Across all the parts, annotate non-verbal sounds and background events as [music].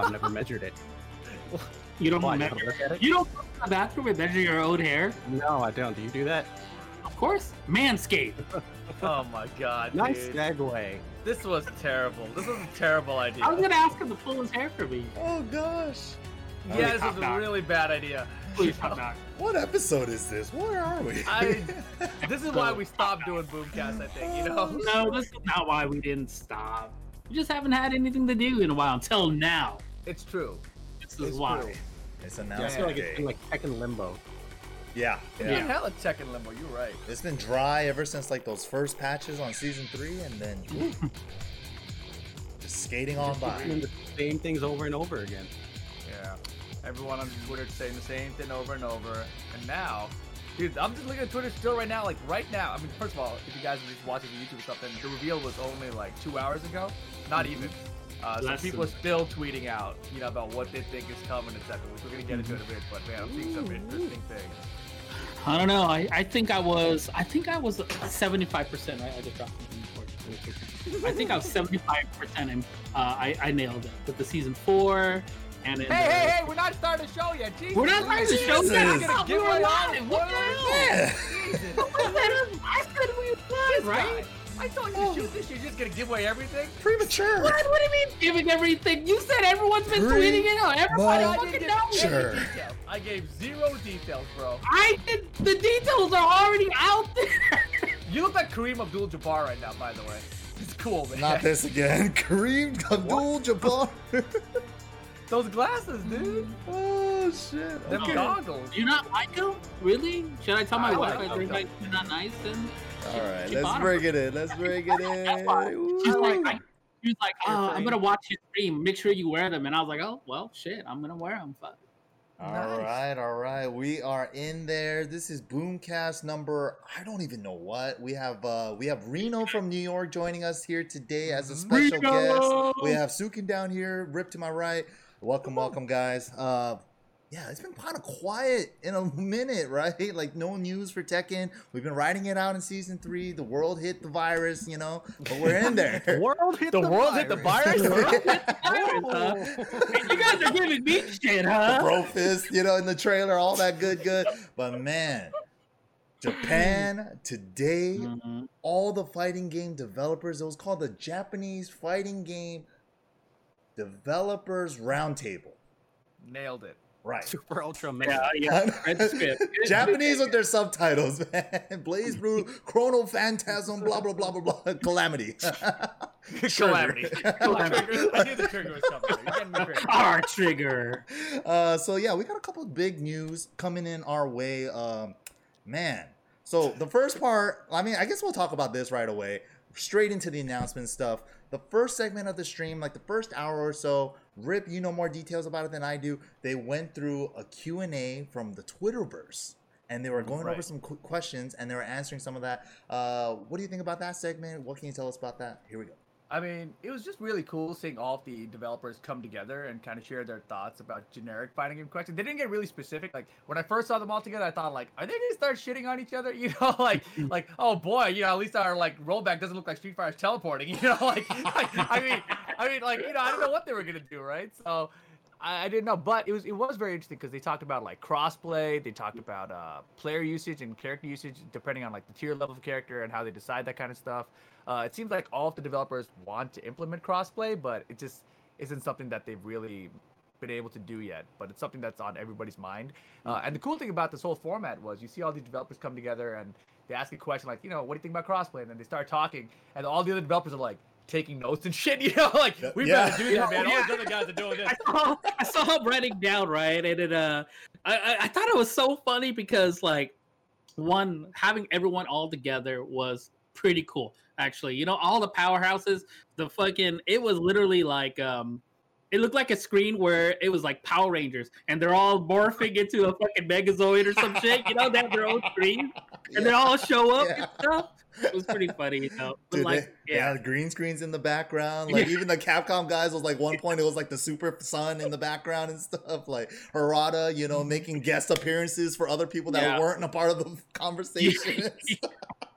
I've never measured it. [laughs] You don't Why, measure. don't look at it? You don't go to the bathroom and measure your own hair. No, I don't. Do you do that? Of course, manscape. [laughs] Oh my god, Nice dude. segue. This was terrible. This was a terrible idea. I was gonna ask him to pull his hair for me. Oh gosh. yeah, this Top was a really bad idea. Please stop that. What episode is this? Where are we? I- [laughs] This is why we stopped doing Boomcast, I think, you know? No, this is not why we didn't stop. We just haven't had anything to do in a while until now. It's true. This is It's why. true. it's Yeah, I announced feel like it's day. been like Tekken Limbo. Yeah, Yeah. yeah. hella Tekken limbo, you're right. It's been dry ever since like those first patches on season three, and then [laughs] just skating on Doing by. the same things over and over again. Yeah. Everyone on Twitter saying the same thing over and over. And now, dude, I'm just looking at Twitter still right now, like right now. I mean, first of all, if you guys are just watching the YouTube or something, the reveal was only like two hours ago. Not mm-hmm. even. Uh, so people are still tweeting out, you know, about what they think is coming, etc. Which we're gonna get into in a bit. But man, I'm seeing some interesting things. I don't know. I, I think I was. I think I was seventy-five percent. Right? I just dropped something important. I think I was [laughs] seventy-five percent. and uh, I I nailed it with the season four. And Hey, the- hey, hey! We're not starting the show yet. Jesus. We're not starting the show yet. I We're thought we give were away [laughs] What the hell? Yeah. I said we were live, right? I told you to shoot this. You're just gonna give away everything. Premature. What, what do you mean giving everything? You said everyone's been Pre- tweeting it out. Everybody mo- fucking give knows. any Sure. I gave zero details, bro. I did. The details are already out there. [laughs] You look like Kareem Abdul-Jabbar right now, by the way. It's cool, man. Not this again. [laughs] Kareem Abdul-Jabbar. [laughs] Those glasses, dude. oh shit. Them Okay. goggles. Do you not like them? Really? Should I tell my I wife like I think like, they're not nice? Then All right, let's bought 'em. bring it in. Let's bring it in. she's like, I, she was like, oh, I'm gonna watch your stream. Make sure you wear them. And I was like, oh, well, shit, I'm gonna wear them. Fuck. All Nice. right, all right. We are in there. This is Boomcast number I don't even know what. We have uh we have Reno from New York joining us here today as a special Reno! guest. We have Sukin down here, Rip to my right. Welcome, welcome guys. Uh yeah, it's been kind of quiet in a [laughs] minute, right? Like no news for Tekken. We've been writing it out in season three. The world hit the virus, you know, but we're in there. [laughs] World hit The world hit the virus, bro? [laughs] Huh? you guys are giving me shit, the huh? bro fist, you know, in the trailer, all that good, good. But man, Japan today, Mhm. all the fighting game developers, it was called the Japanese Fighting Game Developers Roundtable. Nailed it. Right. Super Ultra Mega. Yeah, yeah. Read the script. Japanese with their subtitles, [laughs] man. Blaze Brew, Chrono Phantasm, blah, blah, blah, blah, blah. [laughs] Calamity. [laughs] Calamity. Calamity. I knew the trigger was coming. You're getting me triggered. R trigger. Uh, so yeah, we got a couple of big news coming in our way. Um, man. So the first part, I mean, I guess we'll talk about this right away. Straight into the announcement stuff. The first segment of the stream, like the first hour or so, Rip, you know more details about it than I do. They went through a Q&A from the Twitterverse. And they were going over some qu- questions and they were answering some of that. Uh, what do you think about that segment? What can you tell us about that? Here we go. I mean, it was just really cool seeing all of the developers come together and kind of share their thoughts about generic fighting game questions. They didn't get really specific. Like when I first saw them all together, I thought like, are they gonna start shitting on each other? [laughs] You know, like [laughs] like oh boy, you know, at least our like rollback doesn't look like Street Fighter's teleporting. [laughs] You know, like, like I mean, I mean, like you know, I don't know what they were gonna do, right? So. I, I didn't know, but it was it was very interesting because they talked about like crossplay. They talked about uh, player usage and character usage depending on like the tier level of character and how they decide that kind of stuff. Uh, it seems like all of the developers want to implement crossplay, but it just isn't something that they've really been able to do yet. But it's something that's on everybody's mind. Uh, and the cool thing about this whole format was you see all these developers come together and they ask a question like, you know, what do you think about crossplay? And then they start talking, and all the other developers are like taking notes and [laughs] shit. You know, [laughs] like we Yeah. better do that, man. All these other guys are doing this. [laughs] I saw, I saw him writing down right, and it uh, I, I I thought it was so funny because like, one having everyone all together was pretty cool. Actually, you know, all the powerhouses, the fucking, it was literally like um. It looked like a screen where it was like Power Rangers, and they're all morphing into a fucking Megazord or some shit. You know, they have their own screen, and they all show up Yeah. and stuff. It was pretty funny, you know. Dude, like, they, they yeah, had green screens in the background. Like even the Capcom guys was like one point it was like the Super Sun in the background and stuff. Like Harada, you know, making guest appearances for other people that Yeah. weren't a part of the conversation. [laughs]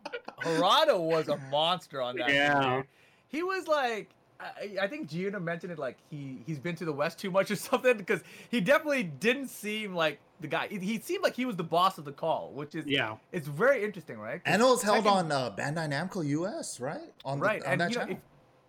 Harada was a monster on that. Yeah. dude. He was like, I, I think Jiyuna mentioned it like he he's been to the West too much or [laughs] something because he definitely didn't seem like the guy. He, he seemed like he was the boss of the call, which is Yeah. it's very interesting, right? And it was held second- on uh, Bandai Namco US, right? On the, right, on and that you know, if,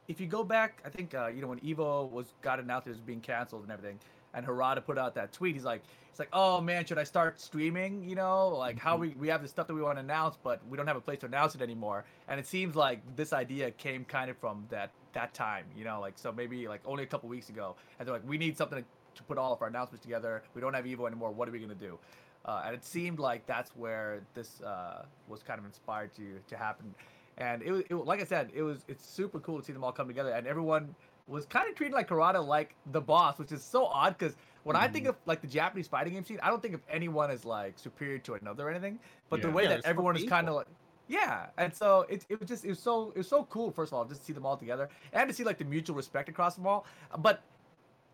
if you go back, I think uh, you know when Evo was got announced it was being canceled and everything, and Harada put out that tweet. He's like, it's like, oh man, should I start streaming? You know, like how we we have the stuff that we want to announce, but we don't have a place to announce it anymore. And it seems like this idea came kind of from that that time. You know, like so maybe like only a couple weeks ago, and they're like, we need something to, put all of our announcements together. We don't have Evo anymore. What are we gonna do? Uh, and it seemed like that's where this uh, was kind of inspired to to happen. And it was, it, like I said, it was it's super cool to see them all come together, and everyone was kind of treated like Harada like the boss, which is so odd because when I think of like the Japanese fighting game scene, I don't think of anyone as like superior to another or anything. But the way Yeah, that everyone is kind of like, yeah, and so it, it was just it was so it was so cool. First of all, just to see them all together and to see like the mutual respect across them all. But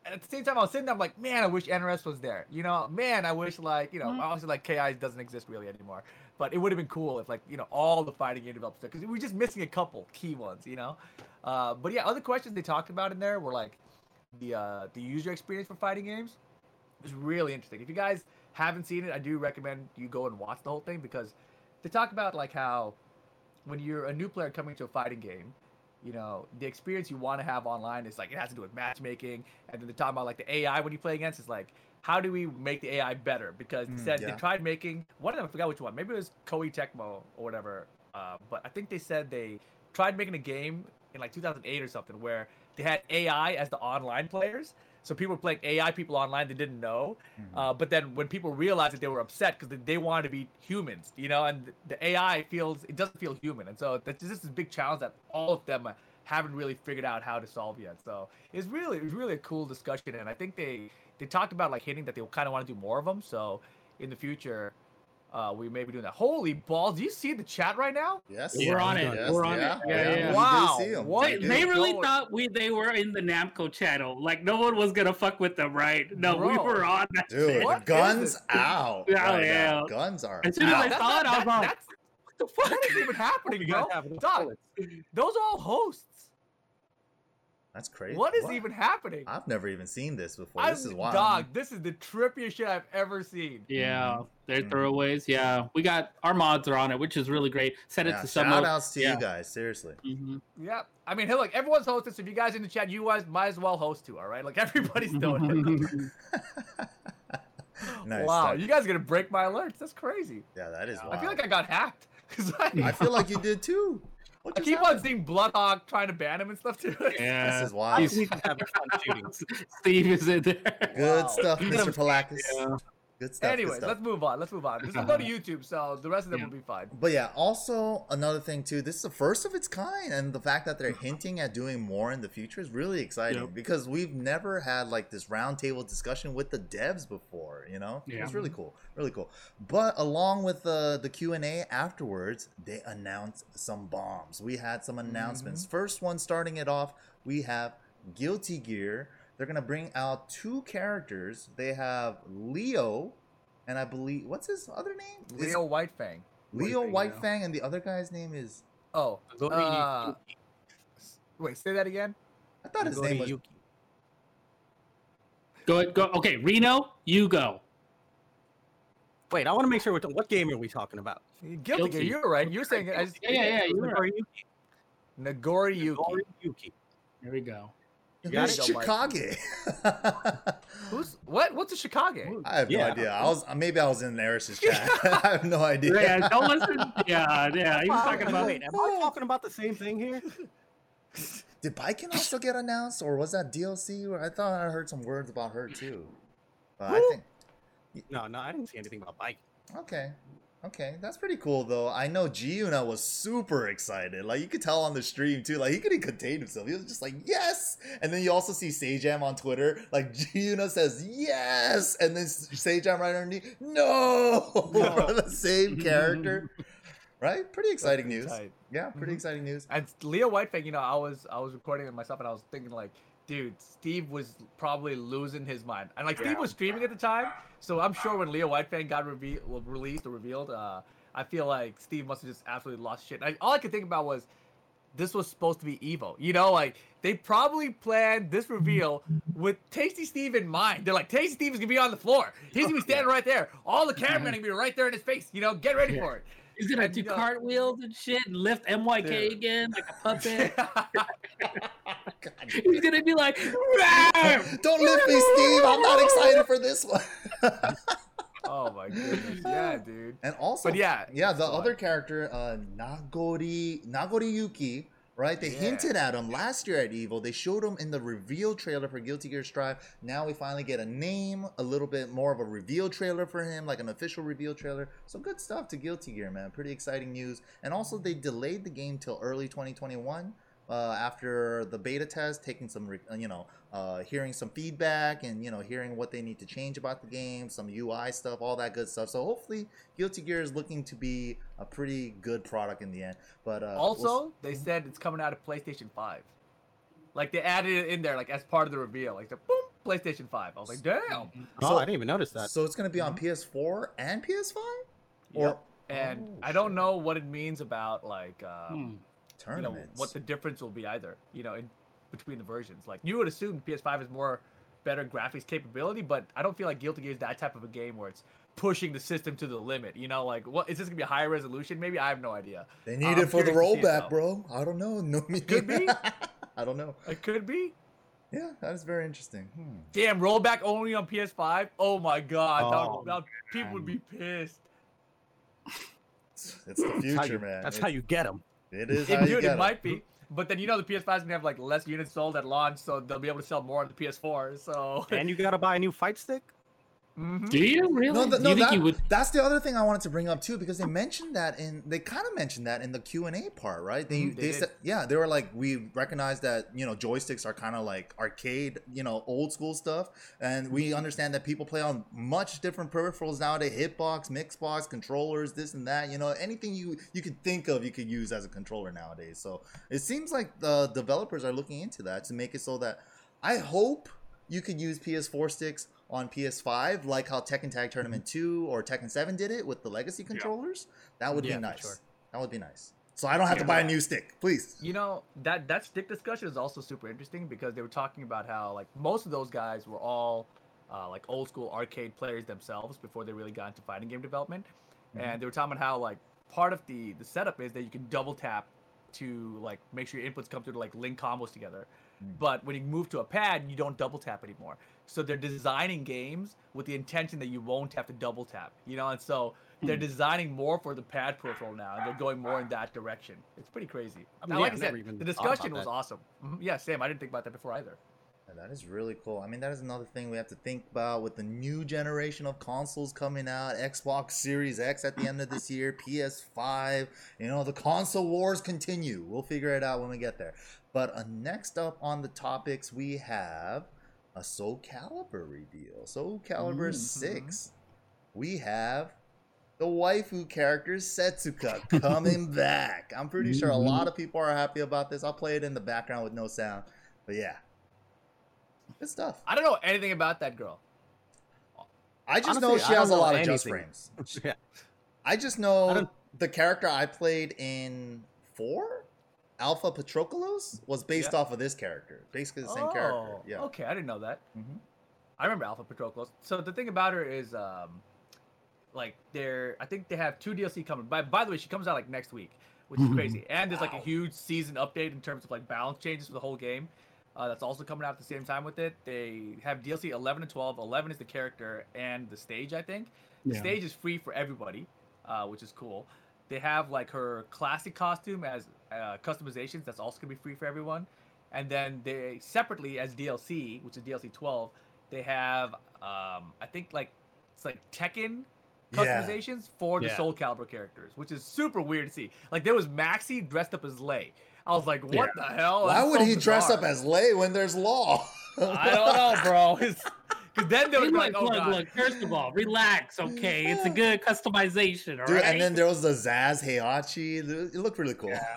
at the same time, I was sitting there, I'm like, man, I wish NRS was there. You know, man, I wish like you know, Mhm. obviously like KI doesn't exist really anymore. But it would have been cool if like you know all the fighting game developers because we were just missing a couple key ones. You know, uh, but yeah, other questions they talked about in there were like the uh, the user experience for fighting games is really interesting. If you guys haven't seen it, I do recommend you go and watch the whole thing because they talk about like how when you're a new player coming to a fighting game, you know, the experience you want to have online is like it has to do with matchmaking, and then they talk about like the AI when you play against is like how do we make the AI better? Because they Mm, said yeah. they tried making one of them, I forgot which one, maybe it was Koei Tecmo or whatever, uh, but I think they said they tried making a game in like 2008 or something where they had AI as the online players. So people were playing AI people online they didn't know, Mhm. uh, but then when people realized it, they were upset because they wanted to be humans, you know. And the AI feels it doesn't feel human, and so that's just this big challenge that all of them haven't really figured out how to solve yet. So it's really it's really a cool discussion, and I think they they talked about like hitting that they kind of want to do more of them. So in the future, uh, we may be doing that. Holy balls! Do you see the chat right now? yes, We're on it. yes, We're on it. yeah, Yeah, yeah, yeah. we do Wow, what They, they really Going- thought we they were in the Namco channel. Like no one was gonna fuck with them, right? No, we were on that. Dude, shit. Guns out. Yeah, right now. yeah. Guns are out. As soon as out. I saw it, I was like, what the fuck? what [laughs] is even happening, You guys bro? have enough Dog, those are all hosts. That's crazy. What is even happening? I've never even seen this before. I'm, This is wild. dog. This is the trippiest shit I've ever seen. Yeah, they're Mhm. throwaways. Yeah, we got our mods are on it, which is really great. Set it Yeah, to some. shout outs to yeah. you guys, seriously. Mhm. Yeah, I mean, hey, look, everyone's hosting. So if you guys in the chat, you guys might as well host too. All right, like [laughs] everybody's doing it. [laughs] nice. wow, nice. you guys are gonna break my alerts. That's crazy. Yeah, that is I wild. feel like I got hacked. [laughs] 'Cause I, I feel like you did too. What I just keep on seeing Bloodhawk trying to ban him and stuff too. yeah, This is wild. We can have fun shooting. Steve is in there. Good Wow. stuff, Get Mr. 'em- Palakis. Yeah. Good stuff. good Anyways, stuff. let's move on. Let's move on. This will go to [laughs] YouTube, so the rest of them Yeah. will be fine. But yeah, also another thing too. This is the first of its kind, and the fact that they're hinting at doing more in the future is really exciting Yep. because we've never had like this roundtable discussion with the devs before. You know, Yeah. it's really cool, really cool. But along with the the Q and A afterwards, they announced some bombs. We had some announcements. Mm-hmm. First one, starting it off, we have Guilty Gear. They're gonna bring out two characters. They have Leo, and I believe what's his other name? Is- Leo Whitefang. Leo Whitefang, yeah. Whitefang, and the other guy's name is. Oh, uh, wait, say that again. I thought his name was. Yuki. Go go. Okay, Reno, you go. Wait, I want to make sure what, what game are we talking about? Guilty, Guilty. Gear. You're right. You're saying it. I just, Yeah, yeah, yeah. You were. Gori Yuki. Nagori Yuki. Gori Yuki. There we go. You got Who's. Chicago? [laughs] Who's what? What's a Chicago? I have no idea. I was maybe I was in Eris's [laughs] chat. [laughs] I have no idea. Yeah, don't listen. Yeah, yeah. He was talking about. Wait, am I talking about the same thing here? Did Baiken also get announced, or was that DLC? I thought I heard some words about her too. But I think No, no, I didn't see anything about bike. okay, okay, that's pretty cool though. I know Jiyuna was super excited. Like you could tell on the stream too. Like he couldn't contain himself. He was just like yes. And then you also see Sajam on Twitter. Like [laughs] Jiyuna says yes, and then Sajam right underneath no, [laughs] No. the same character. [laughs] Right? Pretty exciting Pretty news. tight. Yeah, pretty Mhm. exciting news. And Leo Whitefang, you know, I was I was recording it myself and I was thinking like, dude, Steve was probably losing his mind. And like Steve was streaming at the time, so I'm sure when Leo Whitefang got reve- released or revealed, uh, I feel like Steve must have just absolutely lost shit. I, all I could think about was this was supposed to be Evo. You know, like they probably planned this reveal with Tasty Steve in mind. They're like, Tasty Steve is gonna be on the floor. He's gonna be [laughs] standing right there. All the cameramen are gonna be right there in his face. You know, get ready Yeah. for it. He's gonna do cartwheels and shit and lift MYK Dude. again like a puppet. [laughs] God. He's gonna be like, [laughs] Don't lift me, Steve. I'm not excited for this one. [laughs] oh my goodness, yeah, dude. and also, But yeah, yeah, the other character, uh, Nagori Nagori Yuki, right? They Yeah. hinted at him last year at Evo. They showed him in the reveal trailer for Guilty Gear Strive. Now we finally get a name, a little bit more of a reveal trailer for him, like an official reveal trailer. So good stuff to Guilty Gear, man. Pretty exciting news. And also, they delayed the game till early 2021. Uh, after the beta test, taking some, re- you know, uh, hearing some feedback and you know, hearing what they need to change about the game, some UI stuff, all that good stuff. So hopefully, Guilty Gear is looking to be a pretty good product in the end. But uh, we'll Also, they said it's coming out of PlayStation 5. Like they added it in there, like as part of the reveal. Like the boom, PlayStation 5. I was like, damn. Oh, So- I didn't even notice that. So it's gonna be on PS4 and PS5, or Yep. And Oh, I don't know what it means about like um, Hmm. You know, what the difference will be either. You know, in between the versions. Like you would assume PS5 is more better graphics capability, but I don't feel like Guilty Gear is that type of a game where it's pushing the system to the limit. You know, like what is this gonna be a higher resolution? Maybe I have no idea. they I'm need it for the curious it, rollback, bro. I don't know. [laughs] No, me Could be. [laughs] I don't know. It could be. Yeah, that is very interesting. Hmm. Damn, rollback only on PS5. Oh my god, that would- Oh, that- people would be pissed. It's, it's the That's future, you, man. That's It- how you get them. It is [laughs] It, how you dude, get it 'em. might be. But then you know the PS5 is gonna have like less units sold at launch, so they'll be able to sell more on the PS4. So And you gotta buy a new fight stick. Mhm. Do you really? No, th- Do no, you think that, you would? that's the other thing I wanted to bring up too, because they mentioned that in they kind of mentioned that in the Q and A part, right? They Mhm, they, they said, yeah, they were like, we recognize that you know joysticks are kind of like arcade, you know, old school stuff, and we understand that people play on much different peripherals nowadays, hitbox, mixbox, controllers, this and that, you know, anything you you could think of, you could use as a controller nowadays. So it seems like the developers are looking into that to make it so that I hope you could use PS4 sticks on PS5, like how Tekken Tag Tournament 2 or Tekken 7 did it with the legacy controllers. That would Yeah, be nice. sure. That would be nice. So I don't have to buy a new stick, please. You know that that stick discussion is also super interesting because they were talking about how like most of those guys were all uh, like old school arcade players themselves before they really got into fighting game development, Mhm. and they were talking about how like part of the the setup is that you can double tap to like make sure your inputs come through to like link combos together. Mm. But when you move to a pad, you don't double tap anymore. So they're designing games with the intention that you won't have to double tap, you know. And so they're Hmm. designing more for the pad peripheral now, and they're going more in that direction. It's pretty crazy. I mean, like yeah, I I've said, the discussion was that. awesome. Mhm. Yeah, Sam, I didn't think about that before either. Yeah, That is really cool. I mean, that is another thing we have to think about with the new generation of consoles coming out. Xbox Series X at the end of this year, PS5. You know, the console wars continue. We'll figure it out when we get there. But uh, next up on the topics, we have a Soul Calibur reveal. Soul Calibur Mhm. 6. We have the waifu character Setsuka coming [laughs] back. I'm pretty sure a Mhm. lot of people are happy about this. I'll play it in the background with no sound. But yeah. Good stuff. I don't know anything about that girl. I just Honestly, know she has a know lot of just frames. [laughs] yeah. I just know the character I played in four, Alpha Patroklos, was based Yeah. off of this character. Basically the same character. Oh, Yeah. Okay, I didn't know that. Mhm. I remember Alpha Patroklos. So the thing about her is, um, like they're, I think they have two DLC coming. By by the way, she comes out like next week, which is crazy. And there's like a huge season update in terms of like balance changes for the whole game. Uh, that's also coming out at the same time with it. They have DLC 11 and 12. 11 is the character and the stage, I think. The Yeah. stage is free for everybody, uh, which is cool. They have like her classic costume as uh, customizations. That's also gonna be free for everyone. And then they separately as DLC, which is DLC 12, they have um, I think like it's like Tekken Yeah. customizations for the Yeah. Soul Calibur characters, which is super weird to see. Like there was Maxi dressed up as Lei. I was like, what the hell? Why That's would so he dress up as Lei when there's law? I don't know, bro. Because [laughs] then they Hey, would be look, like, oh look, god. look. First of all, relax, okay? It's a good customization, all Dude, right? and then there was the Zaz Heihachi. It looked really cool. Yeah,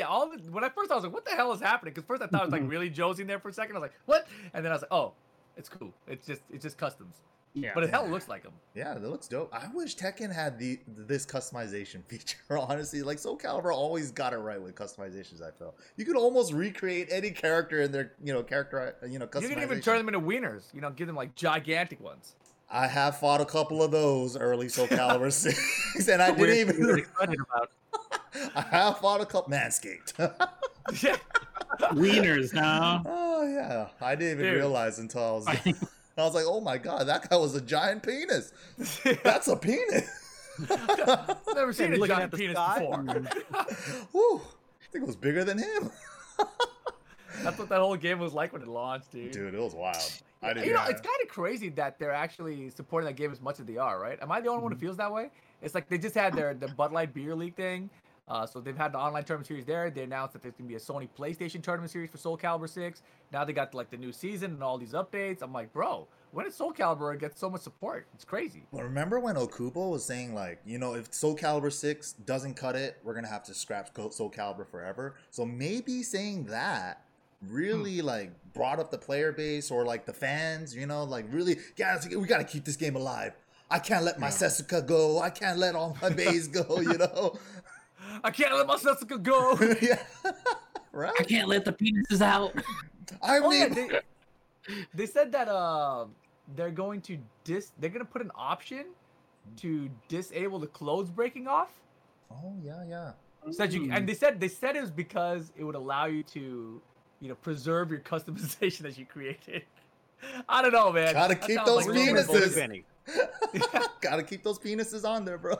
all the, when I first I was like, what the hell is happening? Because first I thought it was like mm-hmm. really Josie in there for a second. I was like, what? And then I was like, oh, it's cool. It's just it's just customs. Yeah. But it hell looks like them. Yeah, that looks dope. I wish Tekken had the this customization [laughs] feature. Honestly, like Soul Calibur always got it right with customizations. I felt you could almost recreate any character in their you know character you know customization. You can even turn them into wieners. You know, give them like gigantic ones. I have fought a couple of those early Soul [laughs] Calibur six, and I didn't Weird thing you're even. Excited [laughs] about. I have fought a couple. Manscaped. Yeah. [laughs] Wieners now. oh yeah, I didn't even Dude. realize until I was. [laughs] I was like, oh my god, that guy was a giant penis. That's a penis. Never seen a giant at the penis sky. before. Whew, I think it was bigger than him. That's what that whole game was like when it launched, dude. Dude, it was wild. I didn't. you know, yeah. it's kind of crazy that they're actually supporting that game as much as they are, right? Am I the only one who mm-hmm. feels that way? It's like they just had their the Bud Light Beer League thing. Uh, so they've had the online tournament series there. They announced that there's gonna be a Sony PlayStation tournament series for Soul Calibur 6. Now they got like the new season and all these updates. I'm like, bro, when did Soul Calibur get so much support? It's crazy. Well, remember when Okubo was saying like, you know, if Soul Calibur six doesn't cut it, we're gonna have to scrap Soul Calibur forever. So maybe saying that really Hmm. like brought up the player base or like the fans. You know, like really, guys, we gotta keep this game alive. I can't let my Yeah. Setsuka go. I can't let all my [laughs] bays go. You know, I can't let my Setsuka go. [laughs] yeah, right. I can't let the penises out. I oh yeah, mean, they, they said that uh, they're going to dis. They're gonna put an option to disable the clothes breaking off. oh yeah, yeah. So that you and they said they said it was because it would allow you to, you know, preserve your customization [laughs] that you created. I don't know, man. Gotta That keep those like a little bit penises. bogus. [laughs] Gotta keep those penises on there, bro.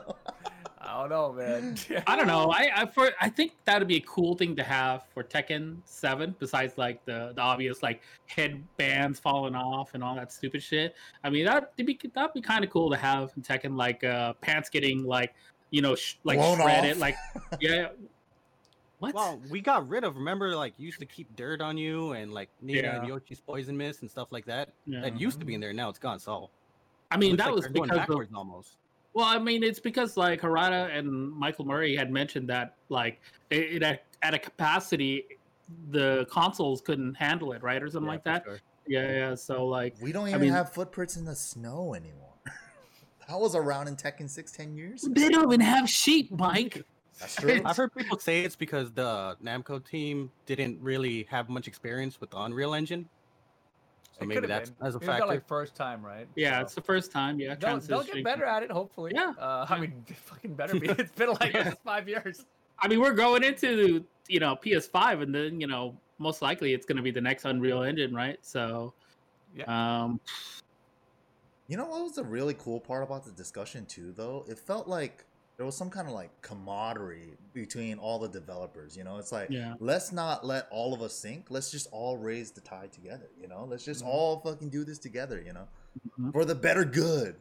I don't know, man. [laughs] I don't know. I I, for, I think that would be a cool thing to have for Tekken Seven. Besides, like the, the obvious like headbands falling off and all that stupid shit. I mean, that'd be that'd be kind of cool to have in Tekken, like uh, pants getting like you know sh- like Blown shredded, off. like [laughs] yeah. What? Well, we got rid of. Remember, like used to keep dirt on you and like Nina Yeah. and Yoshi's poison mist and stuff like that. Yeah. That used to be in there. Now it's gone. So I mean, looks that like was going because of backwards almost. Well, I mean, it's because like Harada and Michael Murray had mentioned that like it, it at, at a capacity, the consoles couldn't handle it, right, or something Yeah, like that. sure. Yeah, yeah. So like, We don't I even mean- have footprints in the snow anymore. [laughs] that was around in Tekken 6 10 years. ago. they don't even have sheep, Mike. That's true. [laughs] I've heard people say it's because the Namco team didn't really have much experience with the Unreal Engine. So It maybe could've that's been. as a Maybe it's factor. like first time, right? Yeah, So- it's the first time. Yeah, They'll, they'll get better at it, hopefully. Yeah, Uh, I mean, [laughs] fucking better be. It's been like Yeah. [laughs] five years. I mean, we're going into you know PS5, and then you know most likely it's going to be the next Unreal Engine, right? So, um, You know what was the really cool part about the discussion too, though? It felt like there was some kind of like camaraderie between all the developers. You know, it's like yeah, let's not let all of us sink. Let's just all raise the tide together. You know, let's just Mhm. all fucking do this together. You know, Mhm. for the better good.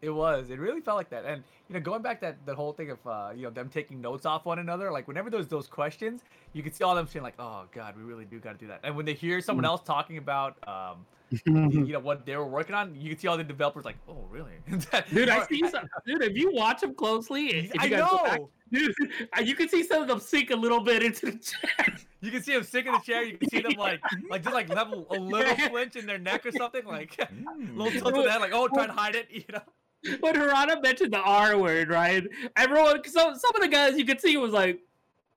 It was. It really felt like that. And you know, going back that that whole thing of uh, you know them taking notes off one another. Like whenever there's those questions, you could see all them saying like, "Oh God, we really do got to do that." And when they hear someone Mm. else talking about um, [laughs] you know what they were working on, you can see all the developers like, "Oh really?" [laughs] dude, I see some. Dude, if you watch them closely, I go back know. [laughs] Dude, uh, you can see some of them sink a little bit into the chat. You can see them sick in the chair. You can see them like, like just like level a little flinch in their neck or something, like Mm. little tilt of the head, like oh, try to hide it, you know. [laughs] When Harada mentioned the R word, right? Everyone, so some of the guys you could see was like,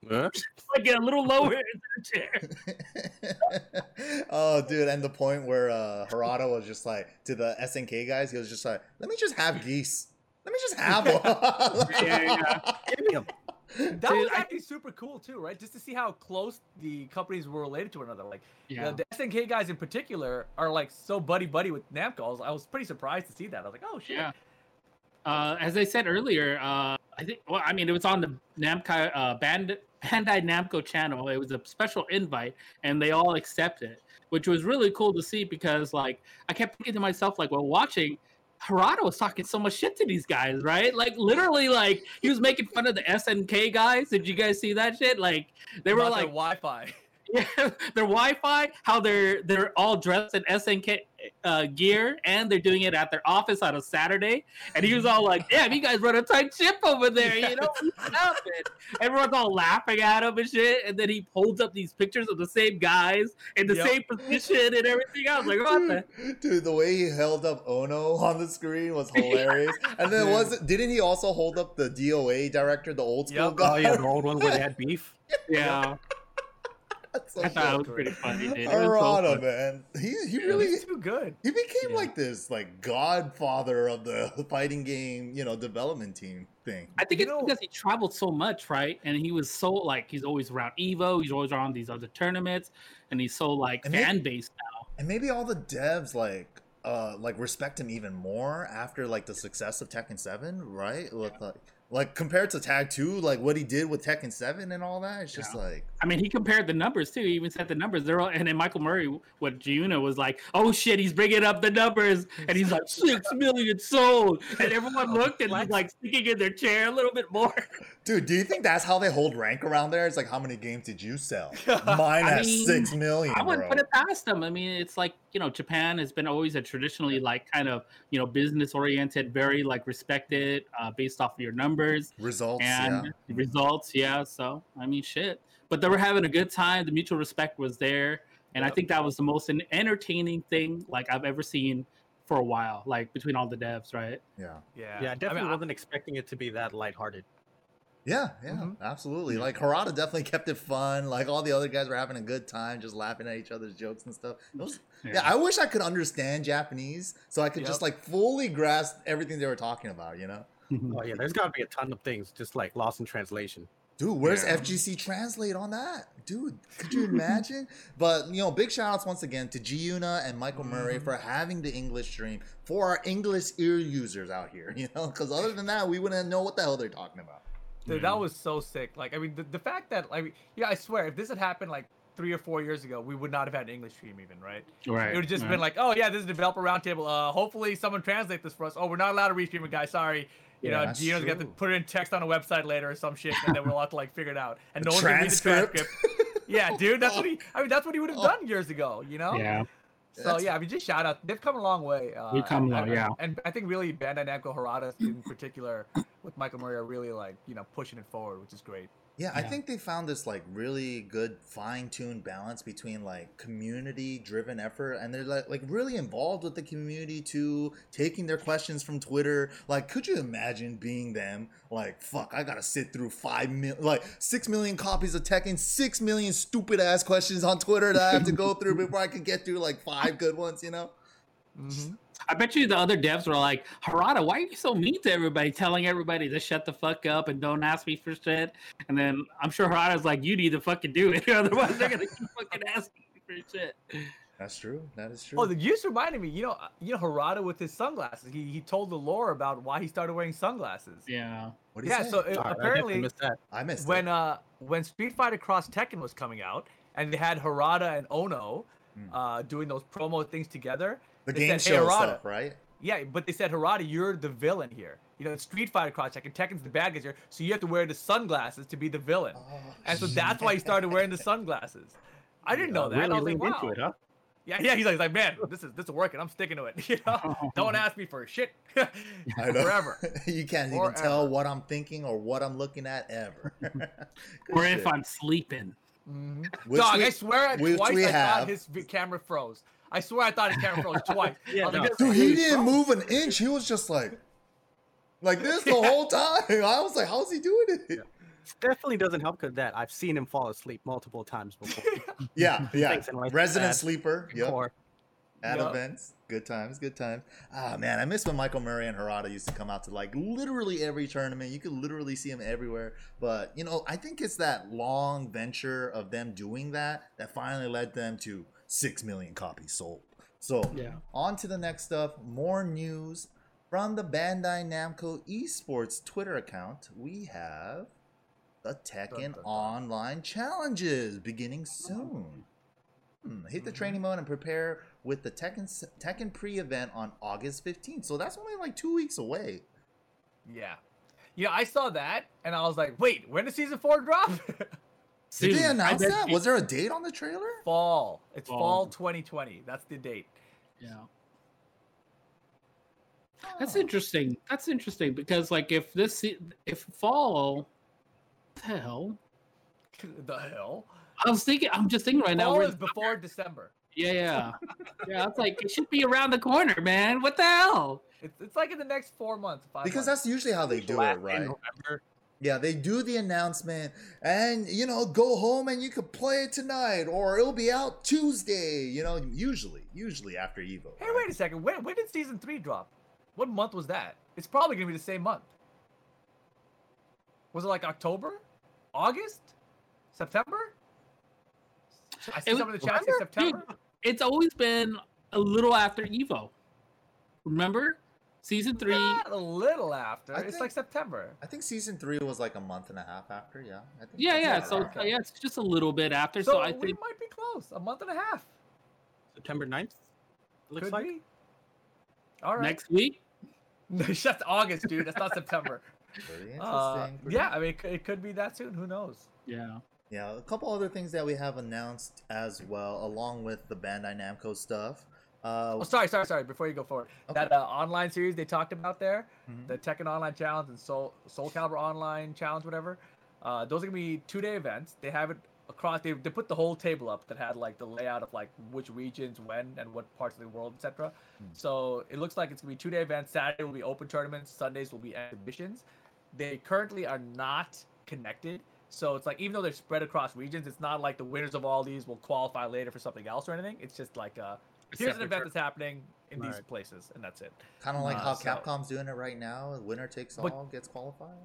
Huh? [laughs] like a little lower in the chair. [laughs] oh, dude, and the point where uh, Harada was just like to the SNK guys, he was just like, "Let me just have Geese. Let me just have one." Yeah, yeah. That Dude, was I- actually super cool too, right? Just to see how close the companies were related to one another. Like Yeah. the, the SNK guys in particular are like so buddy buddy with Namco. I was, I was pretty surprised to see that. I was like, oh shit. Yeah. Uh, as I said earlier, uh, I think. Well, I mean, it was on the Namco uh, Band Bandai Namco channel. It was a special invite, and they all accepted, which was really cool to see because, like, I kept thinking to myself, like, while watching, Harada was talking so much shit to these guys, right? Like, literally, like, he was making fun of the SNK guys. Did you guys see that shit? Like, they were like, Wi-Fi. [laughs] yeah, their Wi-Fi, how they're they're all dressed in SNK uh, gear, and they're doing it at their office on a Saturday. And he was all like, "Damn, you guys run a tight ship over there, you know? What's? [laughs] And everyone's all laughing at him and shit. And then he holds up these pictures of the same guys in the Yep. same position and everything. I was like, "What the?" Dude, [laughs] dude, the way he held up Ono on the screen was [laughs] hilarious. And then was it, didn't he also hold up the DOA director, the old school Yep. guy? Oh yeah, the old one where they had beef. Yeah, That's so I thought it was pretty funny, dude. It was so Harada, man. He he Yeah. really He's too good. he became Yeah. like this like godfather of the [laughs] fighting game, you know, development team thing. I think You it's know- because he traveled so much, right? And he was so like he's always around Evo, he's always around these other tournaments, and he's so like fan based now. And maybe all the devs like uh like respect him even more after like the success of Tekken 7, right? With like like compared to Tag 2, like what he did with Tekken 7 and all that, it's just like I mean, he compared the numbers too. He even said the numbers. They're all, and then Michael Murray, what Jiyuna was like, "Oh shit, he's bringing up the numbers," and he's like, [laughs] six million sold," and everyone [laughs] looked and he's like sticking in their chair a little bit more. [laughs] Dude, do you think that's how they hold rank around there? It's like how many games did you sell? Mine has mean, six million. I wouldn't bro. put it past them. I mean, it's like you know, Japan has been always a traditionally like kind of you know business oriented, very like respected uh, based off of your numbers. Results. and yeah. results. Yeah, so I mean, shit. But they were having a good time. The mutual respect was there, and I think that was the most entertaining thing like I've ever seen for a while. Like between all the devs, right? Yeah. Yeah. Yeah, I definitely I mean, wasn't expecting it to be that lighthearted. Yeah, yeah, Mhm. absolutely. Yeah. Like Harada definitely kept it fun. Like all the other guys were having a good time, just laughing at each other's jokes and stuff. It was, yeah. I wish I could understand Japanese so I could just like fully grasp everything they were talking about. You know, Oh yeah, there's got to be a ton of things just like lost in translation. dude, where's Yeah. FGC Translate on that, dude? Could you [laughs] imagine? but you know, big shout outs once again to Jiyuna and Michael Murray Mhm. for having the English stream for our English ear users out here. [laughs] You know, because other than that, we wouldn't know what the hell they're talking about. Dude, that was so sick. Like, I mean, the, the fact that, like, yeah, I swear, if this had happened like three or four years ago, we would not have had an English stream, even, right? right. It would have just right. been like, oh yeah, this is developer roundtable. Uh, hopefully someone translate this for us. Oh, we're not allowed to restream it, guys. Sorry. You Yeah, know, Gino's got to put it in text on a website later or some shit, and then we'll have to like figure it out. And no one's gonna read the Transcript. yeah, dude, that's what he. [laughs] I mean, that's what he would have done years ago. You know. yeah. So That's- yeah, I mean, just shout out. They've come a long way. Uh, We've come and- yeah. And I think really Bandai Namco Harada in particular, with Michael Murray, are really like you know pushing it forward, which is great. Yeah, I think they found this like really good fine-tuned balance between like community-driven effort and they're like like really involved with the community too, taking their questions from Twitter. Like, could you imagine being them? Like, fuck, I gotta sit through five mil, like six million copies of Tekken, six million stupid ass questions on Twitter that I have to go through [laughs] before I can get through like five good ones. You know? Mm-hmm. I bet you the other devs were like, Harada, why are you so mean to everybody, telling everybody to shut the fuck up and don't ask me for shit? And then I'm sure Harada's like, you need to fucking do it, [laughs] otherwise they're gonna keep fucking asking me for shit. That's true. That is true. Oh, the use reminded me. You know, you know Harada with his sunglasses. He he told the lore about why he started wearing sunglasses. Yeah. what do you Yeah. say? So uh, Oh, I apparently, missed that. I missed when it. uh when Street Fighter Cross Tekken was coming out, and they had Harada and Ono, Hmm. uh, doing those promo things together. The they game said, "Hey, show Harada." stuff, right? Yeah, but they said Harada, you're the villain here. You know, in Street Fighter Cross Tekken, Tekken's the bad guys here, so you have to wear the sunglasses to be the villain. Oh, And so that's why he started wearing the sunglasses. I didn't know Uh, that. I Really was like, leaned into wow. it, huh? Yeah, yeah. He's like, he's like, man, this is this is working. I'm sticking to it. [laughs] You know, [laughs] don't ask me for shit [laughs] forever. you can't even tell what I'm thinking or what I'm looking at ever. Good Or if. I'm sleeping. Mhm. Dog, we- I swear which twice I have. thought his camera froze. I swear I thought his camera froze twice. [laughs] Yeah, I was like, Dude, he didn't froze. move an inch. He was just like, like this the whole [laughs] time. I was like, how's he doing it? Definitely doesn't help because that I've seen him fall asleep multiple times before. [laughs] Yeah, yeah. Like Resident that. sleeper. Yep. Or At Yep. events. Good times, good times. Ah man, I miss when Michael Murray and Harada used to come out to like literally every tournament. You could literally see them everywhere. But you know, I think it's that long venture of them doing that that finally led them to six million copies sold. So Yeah. on to the next stuff. More news from the Bandai Namco Esports Twitter account. We have the Tekken Dun, dun, dun. Online Challenges beginning soon. Hmm, hit the Mhm. training mode and prepare with the Tekken Tekken pre-event on August 15th. So that's only like two weeks away. Yeah. Yeah, I saw that and I was like, wait, when does season four drop? [laughs] Did Soon. they announce that? you- Was there a date on the trailer? fall. It's fall. Fall. 2020. That's the date. Yeah. That's interesting. That's interesting because like if this if fall, what the hell? [laughs] the hell? I was thinking. I'm just thinking right now. Fall we're- is before December. Yeah, yeah, yeah. It's like it should be around the corner, man. What the hell? It's, it's like in the next four months. Five because months. that's usually how they do Last it, right? November. Yeah, they do the announcement and you know, go home and you could play it tonight or it'll be out Tuesday, you know, usually, usually after Evo. Hey, right? wait a second. When, when did season three drop? What month was that? It's probably gonna be the same month. Was it like October, August, September? I see It some of the chat say remember? Dude, September. It's always been a little after Evo. Remember, season three. Not a little after. I it's think- like September. I think season three was like a month and a half after, yeah. I think Yeah, yeah. So right. uh, yeah, it's just a little bit after. So, So, I we think might be close. A month and a half. September 9th. It looks Could like. be. All right. next week. [laughs] That's August, dude. That's not September. [laughs] Pretty interesting. Uh, pretty yeah, I mean, it could be that soon. Who knows? Yeah. Yeah, a couple other things that we have announced as well, along with the Bandai Namco stuff. Uh, Oh, sorry, sorry, sorry. Before you go forward, Okay. that uh, online series they talked about there, Mhm. the Tekken Online Challenge and Soul Soul Calibur Online Challenge, whatever. Uh, those are gonna be two day events. They have it across. They, they put the whole table up that had like the layout of like which regions, when, and what parts of the world, etc. Hmm. So it looks like it's gonna be two day events. Saturday will be open tournaments. Sundays will be exhibitions. They currently are not connected. So it's like even though they're spread across regions, it's not like the winners of all these will qualify later for something else or anything. It's just like uh, here's an event that's happening in these places, and that's it. kind of like uh, how so- Capcom's doing it right now. Winner takes But- all gets qualified.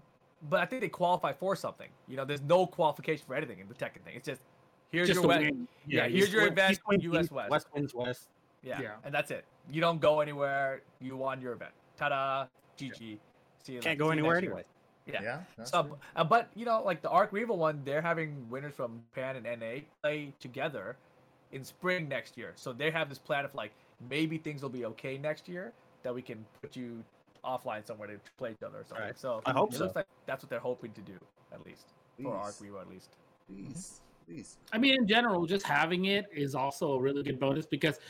But I think they qualify for something. You know, there's no qualification for anything in the Tekken thing. It's just here's Just your a win. win. Yeah, you here's your win- event, East wins US East, West. West wins West. Yeah, Yeah. and that's it. You don't go anywhere. You won your event. Ta-da! GG. See you. Can't la- go see anywhere anyway. Yeah. Yeah, So, uh, but you know, like the Arc Revo one, they're having winners from Japan and NA play together in spring next year. So they have this plan of like maybe things will be okay next year that we can put you offline somewhere to play each other or something. Right. So I hope it so. looks like that's what they're hoping to do at least for Arc Please. Revo at least. Please, please. I mean, in general, just having it is also a really good bonus because,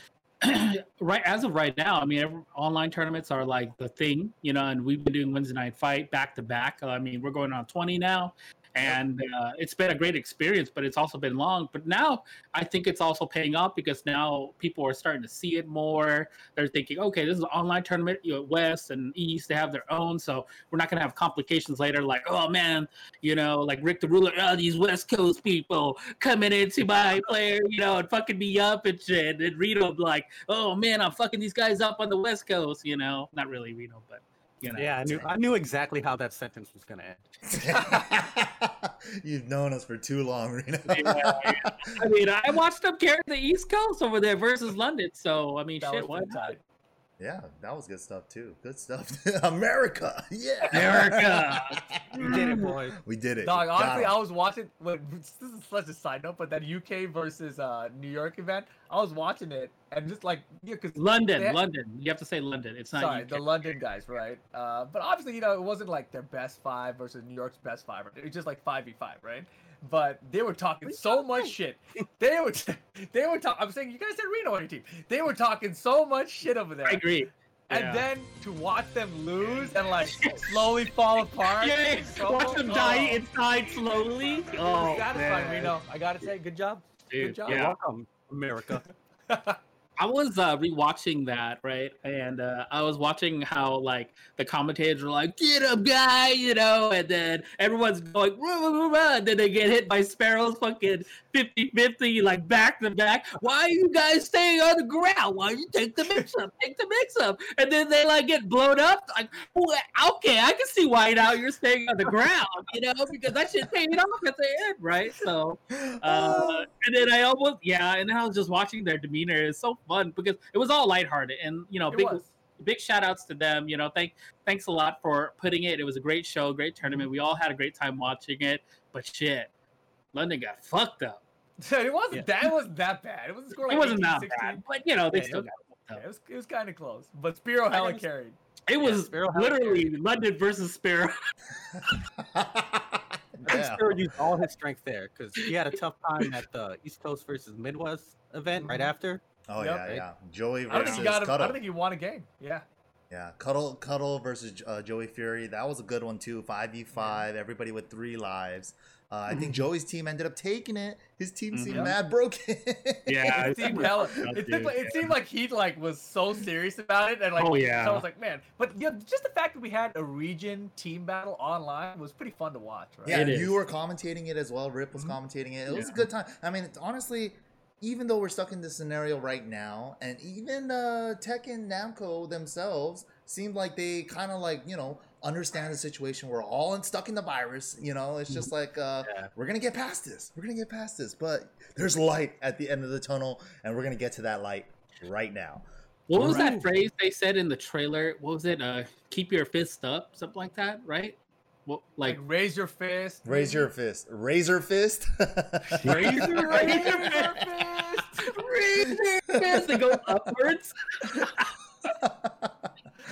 [clears throat] right as of right now, I mean, every, online tournaments are like the thing, you know. And we've been doing Wednesday night fight back to back. I mean, we're going on twenty now, and uh, it's been a great experience. But it's also been long. But now I think it's also paying off because now people are starting to see it more. They're thinking, okay, this is an online tournament. You know, West and East they have their own, so we're not going to have complications later. Like, oh man, you know, like Rick the Ruler, oh, these West Coast people coming into my player, you know, and fucking me up and shit. And Reno like, oh man, I'm fucking these guys up on the West Coast, you know. Not really Reno, but you know. Yeah, I knew I knew exactly how that sentence was gonna end. [laughs] You've known us for too long, Reno. Yeah, yeah. I mean, I watched them carry the East Coast over there versus London, so I mean, That shit, was why not? Tight. Yeah, that was good stuff too. Good stuff. [laughs] America. Yeah. America. [laughs] we did it, boy. We did it. Dog, Got honestly, 'em. I was watching. Well, [laughs] this is such a side note, but that UK versus uh, New York event, I was watching it and just like, yeah, because London, Yeah. London. You have to say London. It's not sorry, UK. the London guys, right? Uh, but obviously, you know, it wasn't like their best five versus New York's best five. It was just like five v five, right? But they were talking so much shit. They were, [laughs] they were talking. I'm saying you guys said Reno on your team. They were talking so much shit over there. I agree. And Yeah. then to watch them lose and like [laughs] slowly fall apart. Yeah, and so- watch them oh. die oh, inside slowly. it was Oh, satisfying, man. Reno. I gotta say, good job. Dude, Good job. Yeah. welcome, America. [laughs] I was uh, rewatching that, right? And uh, I was watching how like the commentators were like, "Get him, guy," you know, and then everyone's going, rah, rah, rah, and then they get hit by sparrows, fucking 50-50, like back to back. Why are you guys staying on the ground? Why don't you take the mix up? Take the mix up, and then they like get blown up. Like, well, okay, I can see why now you're staying on the ground, you know, because that shit paid off at the end, right? So. Uh, [laughs] and then I almost yeah, and then I was just watching their demeanor. It's so fun because it was all lighthearted, and you know, It big was. big shout outs to them. You know, thank thanks a lot for putting it. It was a great show, great Mm-hmm. tournament. We all had a great time watching it. But shit, London got fucked up. [laughs] it wasn't Yeah. that. It wasn't that bad. It wasn't score like it wasn't 18, that 16. bad, but you know, they Yeah, it still was- got fucked Yeah, it was it was kind of close, but Spiro hella guess- carried. It was Sparrow had literally London versus Spiro. [laughs] [laughs] I think yeah. Sparrow used all his strength there because he had a tough time at the East Coast versus Midwest event right Mm-hmm. after. Oh Yep. yeah, yeah. Joey I don't versus think he got. Him, I don't think he won a game. Yeah. Yeah, Cuddle Cuddle versus uh, Joey Fury. That was a good one too. Five v five. Everybody with three lives. Uh, I think Joey's team ended up taking it. His team seemed Mhm. mad broken. Yeah, [laughs] it seemed super hella, it, seemed dude, like, it seemed like he like was so serious about it, and like Oh, So I was like, man, but you know, just the fact that we had a region team battle online was pretty fun to watch, right? Yeah, It and you is. were commentating it as well. Rip was Mhm. commentating it. It was a good time. I mean, it's honestly, even though we're stuck in this scenario right now, and even uh, Tekken Namco themselves seem like they kind of like you know understand the situation. We're all in, stuck in the virus. You know, it's just like uh, Yeah. we're gonna get past this. We're gonna get past this. But there's light at the end of the tunnel, and we're gonna get to that light right now. What was Right. that phrase they said in the trailer? What was it? Uh, keep your fist up, something like that, right? What, Like, like, raise your fist. Raise your fist. Razor fist. [laughs] raise your raise [laughs] raise your your fist. raise your fist to go upwards.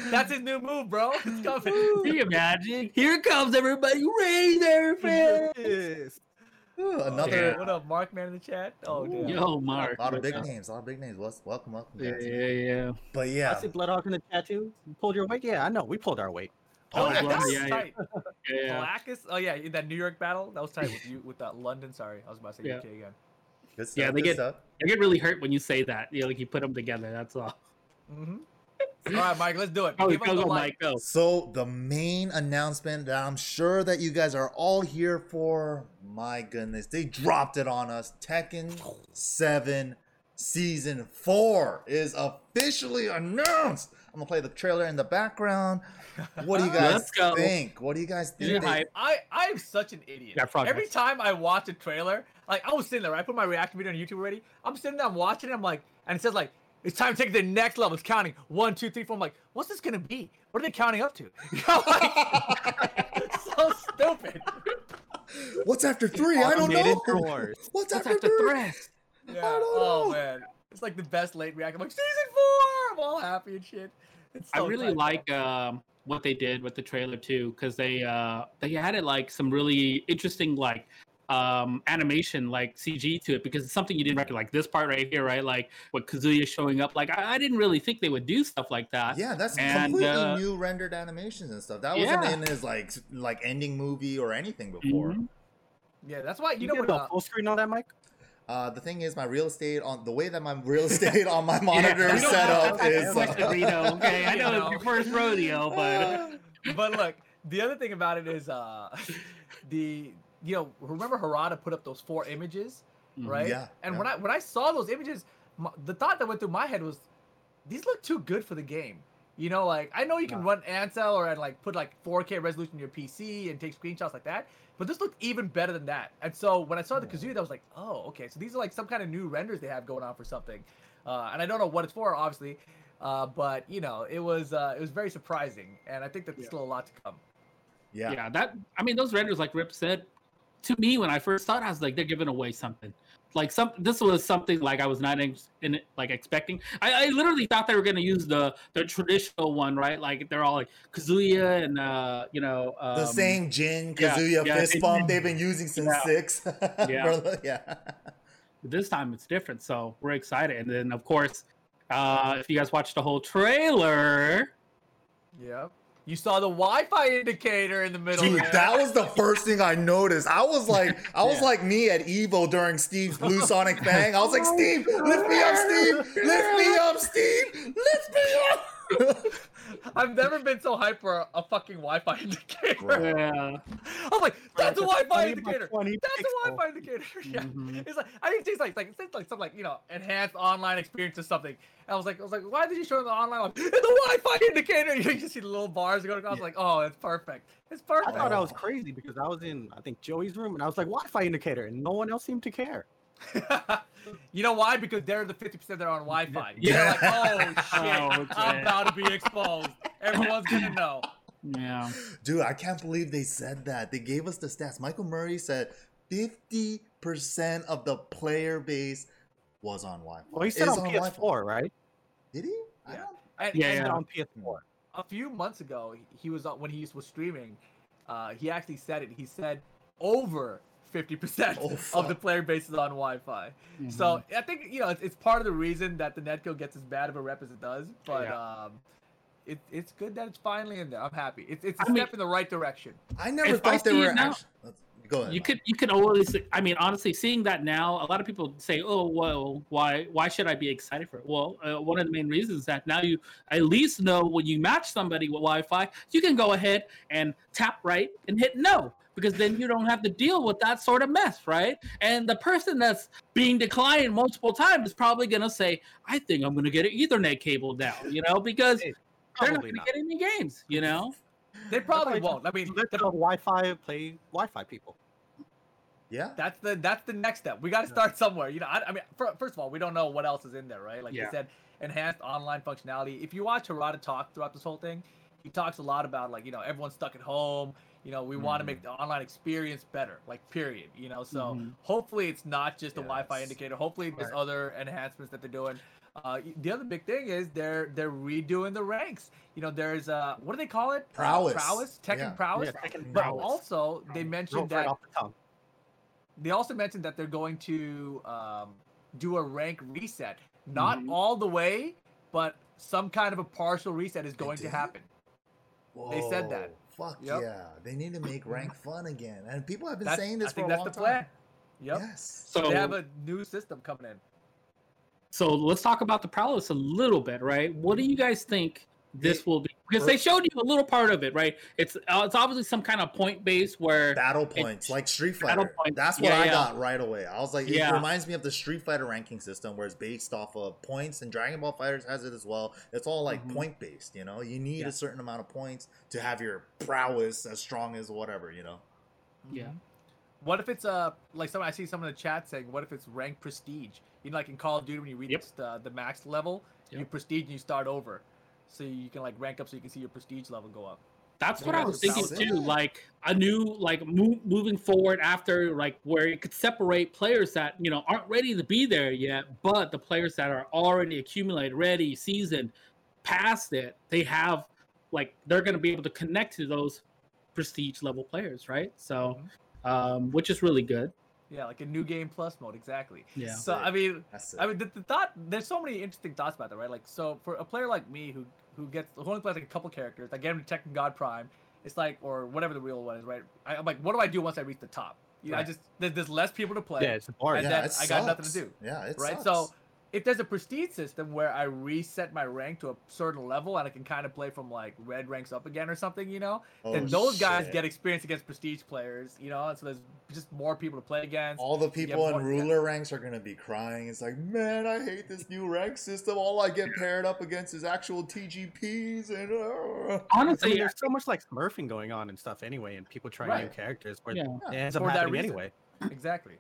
That's his new move, bro. It's coming. Can you imagine? Here comes everybody. Raise their fist. Fist. Ooh, Another Yeah. What up, Mark man in the chat? Oh, damn. Yo, Mark. A lot of big up? names, a lot of big names. What's welcome, welcome, Yeah, guys. yeah, yeah. But yeah. I yeah, see Bloodhawk in the chat too. You pulled your weight? Yeah, I know. We pulled our weight. Oh, Oh, that, that yeah, was yeah. tight. [laughs] yeah, yeah. Blackus. Oh yeah, in that New York battle, that was tight with you with that London. Sorry, I was about to say Yeah. UK again. good stuff. Yeah, they good get- stuff. I get really hurt when you say that. You know, like you put them together. That's all. Mm-hmm. All right, Mike, let's do it. [laughs] Oh, Give us go, go. Mike, go. So the main announcement that I'm sure that you guys are all here for, my goodness, they dropped it on us. Tekken 7 Season 4 is officially announced. I'm gonna play the trailer in the background. What do you [laughs] guys think? What do you guys think? they- I I am such an idiot. Yeah, progress. Every time I watch a trailer, like I was sitting there, I put my reaction video on YouTube already. I'm sitting there, I'm watching it, I'm like, and it says like, it's time to take the next level. It's counting one, two, three, four. I'm like, what's this gonna be? What are they counting up to? [laughs] Like, [laughs] so stupid. What's after three? I don't know. drawers. What's, What's after, after three? Threats? Yeah. don't Oh know. man, it's like the best late reaction. I'm like, season four. I'm all happy and shit. It's I really tight, like um, what they did with the trailer too, because they uh, they added like some really interesting like um animation like CG to it because it's something you didn't recognize like this part right here right like what Kazuya showing up like I, I didn't really think they would do stuff like that Yeah, that's And, completely uh, new rendered animations and stuff. That wasn't Yeah. in his like like ending movie or anything before. Mhm. Yeah, that's why you, You, know did what. the Uh, full screen on that, Mike? Uh, the thing is, my real estate on the way that my real estate on my [laughs] monitor we is don't set have up that is. flexibility, okay I [laughs] know know. it's your first rodeo but [laughs] but look, the other thing about it is uh the you know remember Harada put up those four images, Mhm. right? Yeah, And yeah. when I when I saw those images, my, the thought that went through my head was, these look too good for the game. You know, like I know you can run Ansel or and like put like 4K resolution in your PC and take screenshots like that, but this looked even better than that. And so when I saw the Kazuya, I was like, oh, okay, so these are like some kind of new renders they have going on for something, uh, and I don't know what it's for, obviously, uh, but you know, it was uh, it was very surprising, and I think that there's Yeah. still a lot to come. yeah. yeah. that I mean those renders like Rip said to me when I first saw it I was like they're giving away something like some this was something like I was not in, in like expecting I, I literally thought they were gonna use the the traditional one right like they're all like Kazuya and uh you know um, the same Jin yeah, Kazuya yeah, fist they- bump they've been using since Yeah. six. [laughs] Yeah. Bro, yeah. this time it's different so we're excited and then of course uh if you guys watched the whole trailer Yep. You saw the Wi-Fi indicator in the middle. Dude, there. that was the first thing I noticed. I was like, I was Yeah. like me at Evo during Steve's Blue [laughs] Sonic Bang. I was like, oh Steve, lift me up, Steve, lift me up, Steve, lift me up. [laughs] I've never been so hyped for a, a fucking Wi-Fi [laughs] indicator. yeah I'm like, that's a Wi-Fi indicator. 20 That's a. Wi-Fi indicator. [laughs] Yeah. Mhm. It's like I think it's like like it's like some like you know enhanced online experience or something. And I was like I was like, why did you show the online? Like, it's a Wi-Fi indicator. You just see the little bars going across. I was like, oh, it's perfect. It's perfect. I perfect. thought I was crazy because I was in, I think, Joey's room and I was like, Wi Fi indicator, and no one else seemed to care. [laughs] you know why? Because they're the 50% that are on Wi-Fi. Yeah. They're like, oh [laughs] shit, Oh, I'm about to be exposed. Everyone's gonna know. yeah Dude, I can't believe they said that. They gave us the stats. Michael Murray said 50% of the player base was on Wi-Fi. Well, he said Is on Wi-Fi. PS4, right? Did he? I Yeah. don't- And, Yeah, He and said yeah. on PS4. a few months ago, he was on when he was streaming. Uh, he actually said it. He said over fifty percent Oh, of the player base is on Wi-Fi. So I think you know it's, it's part of the reason that the netcode gets as bad of a rep as it does. But um, it, it's good that it's finally in there. I'm happy. It's it's a I mean- step in the right direction. I never If I thought they see were it now- actually. Go ahead. you could you can always i mean honestly seeing that now a lot of people say oh well why why should i be excited for it well uh, one of the main reasons is that now you at least know when you match somebody with wi-fi you can go ahead and tap right and hit no because then you don't have to deal with that sort of mess right and the person that's being declined multiple times is probably going to say i think i'm going to get an ethernet cable now," you know because Hey, they're not going to get any games you know They probably won't. I mean, let the Wi-Fi play Wi-Fi people. Yeah. That's the that's the next step. We got to start somewhere. You know, I, I mean, fir- first of all, we don't know what else is in there, right? Like Yeah. you said, enhanced online functionality. If you watch Harada talk throughout this whole thing, he talks a lot about like you know everyone's stuck at home. You know, we want to make the online experience better, like period. You know, so Mhm. hopefully it's not just a Wi-Fi indicator. Hopefully there's Right. other enhancements that they're doing. Uh, the other big thing is they're they're redoing the ranks. You know, there's uh, what do they call it? Uh, Prowess. prowess, Tekken Yeah. prowess. Yeah, Tekken But prowess. also they mentioned right that off the they also mentioned that they're going to um, do a rank reset. Not Mhm. all the way, but some kind of a partial reset is going to did? happen. They said that. Whoa, Fuck Yep. yeah! They need to make rank fun again, and people have been That's, saying this I for think a that's long the time. plan. Yep. Yes. so they have a new system coming in. So let's talk about the prowess a little bit, right? What do you guys think this will be? Because they showed you a little part of it, right? It's uh, it's obviously some kind of point base where Battle points, like Street Fighter. That's what yeah, I yeah. got right away. I was like, it Yeah. reminds me of the Street Fighter ranking system, where it's based off of points, and Dragon Ball Fighters has it as well. It's all like Mhm. point based. You know, you need Yeah. a certain amount of points to have your prowess as strong as whatever. You know. Yeah. Mhm. What if it's uh like some I see some in the chat saying what if it's rank prestige? You know, like in Call of Duty when you reach Yep. the, the max level, you prestige and you start over, so you can like rank up so you can see your prestige level go up. that's what I was thinking too. Like a new like move, moving forward after like where it could separate players that you know aren't ready to be there yet, but the players that are already accumulated, ready, seasoned, past it, they have like they're going to be able to connect to those prestige level players, right? So, um, which is really good. Yeah, like a new game plus mode, exactly. Yeah. So I mean, I mean, the, the thought. There's so many interesting thoughts about that, right? Like, so for a player like me who who gets who only plays like a couple characters, I get him to Tekken God Prime. It's like, or whatever the real one is, right? I, I'm like, what do I do once I reach the top? You know, I just there's, there's less people to play, Yeah, it's boring. and yeah, then it I got nothing to do, Yeah, it right? sucks. So if there's a prestige system where I reset my rank to a certain level and I can kind of play from like red ranks up again or something, you know, then Oh, those guys get experience against prestige players, you know, and so there's just more people to play against. All the people in more- ruler ranks are gonna be crying. It's like, man, I hate this new rank system. All I get paired up against is actual TGPs and. Uh. [laughs] I Honestly, mean, there's so much like smurfing going on and stuff anyway, and people trying new characters where Yeah. it ends up For that happening reason. anyway. Exactly.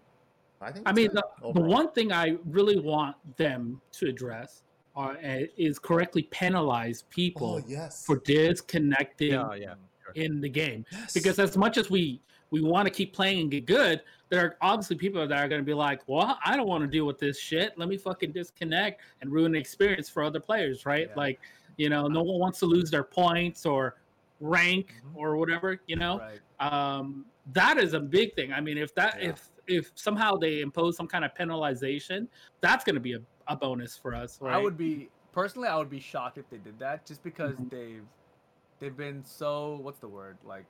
I think. I mean, the, the one thing I really want them to address uh, is correctly penalize people Oh yes. for disconnecting Yeah, yeah. in the game. Yes. Because as much as we we want to keep playing and get good, there are obviously people that are going to be like, "Well, I don't want to deal with this shit. Let me fucking disconnect and ruin the experience for other players." Right? Yeah. Like, you know, no one wants to lose their points or rank Mhm. or whatever. You know, Right. um, that is a big thing. I mean, if that Yeah. if if somehow they impose some kind of penalization, that's going to be a, a bonus for us. Right? I would be personally, I would be shocked if they did that, just because Mhm. they've they've been so what's the word like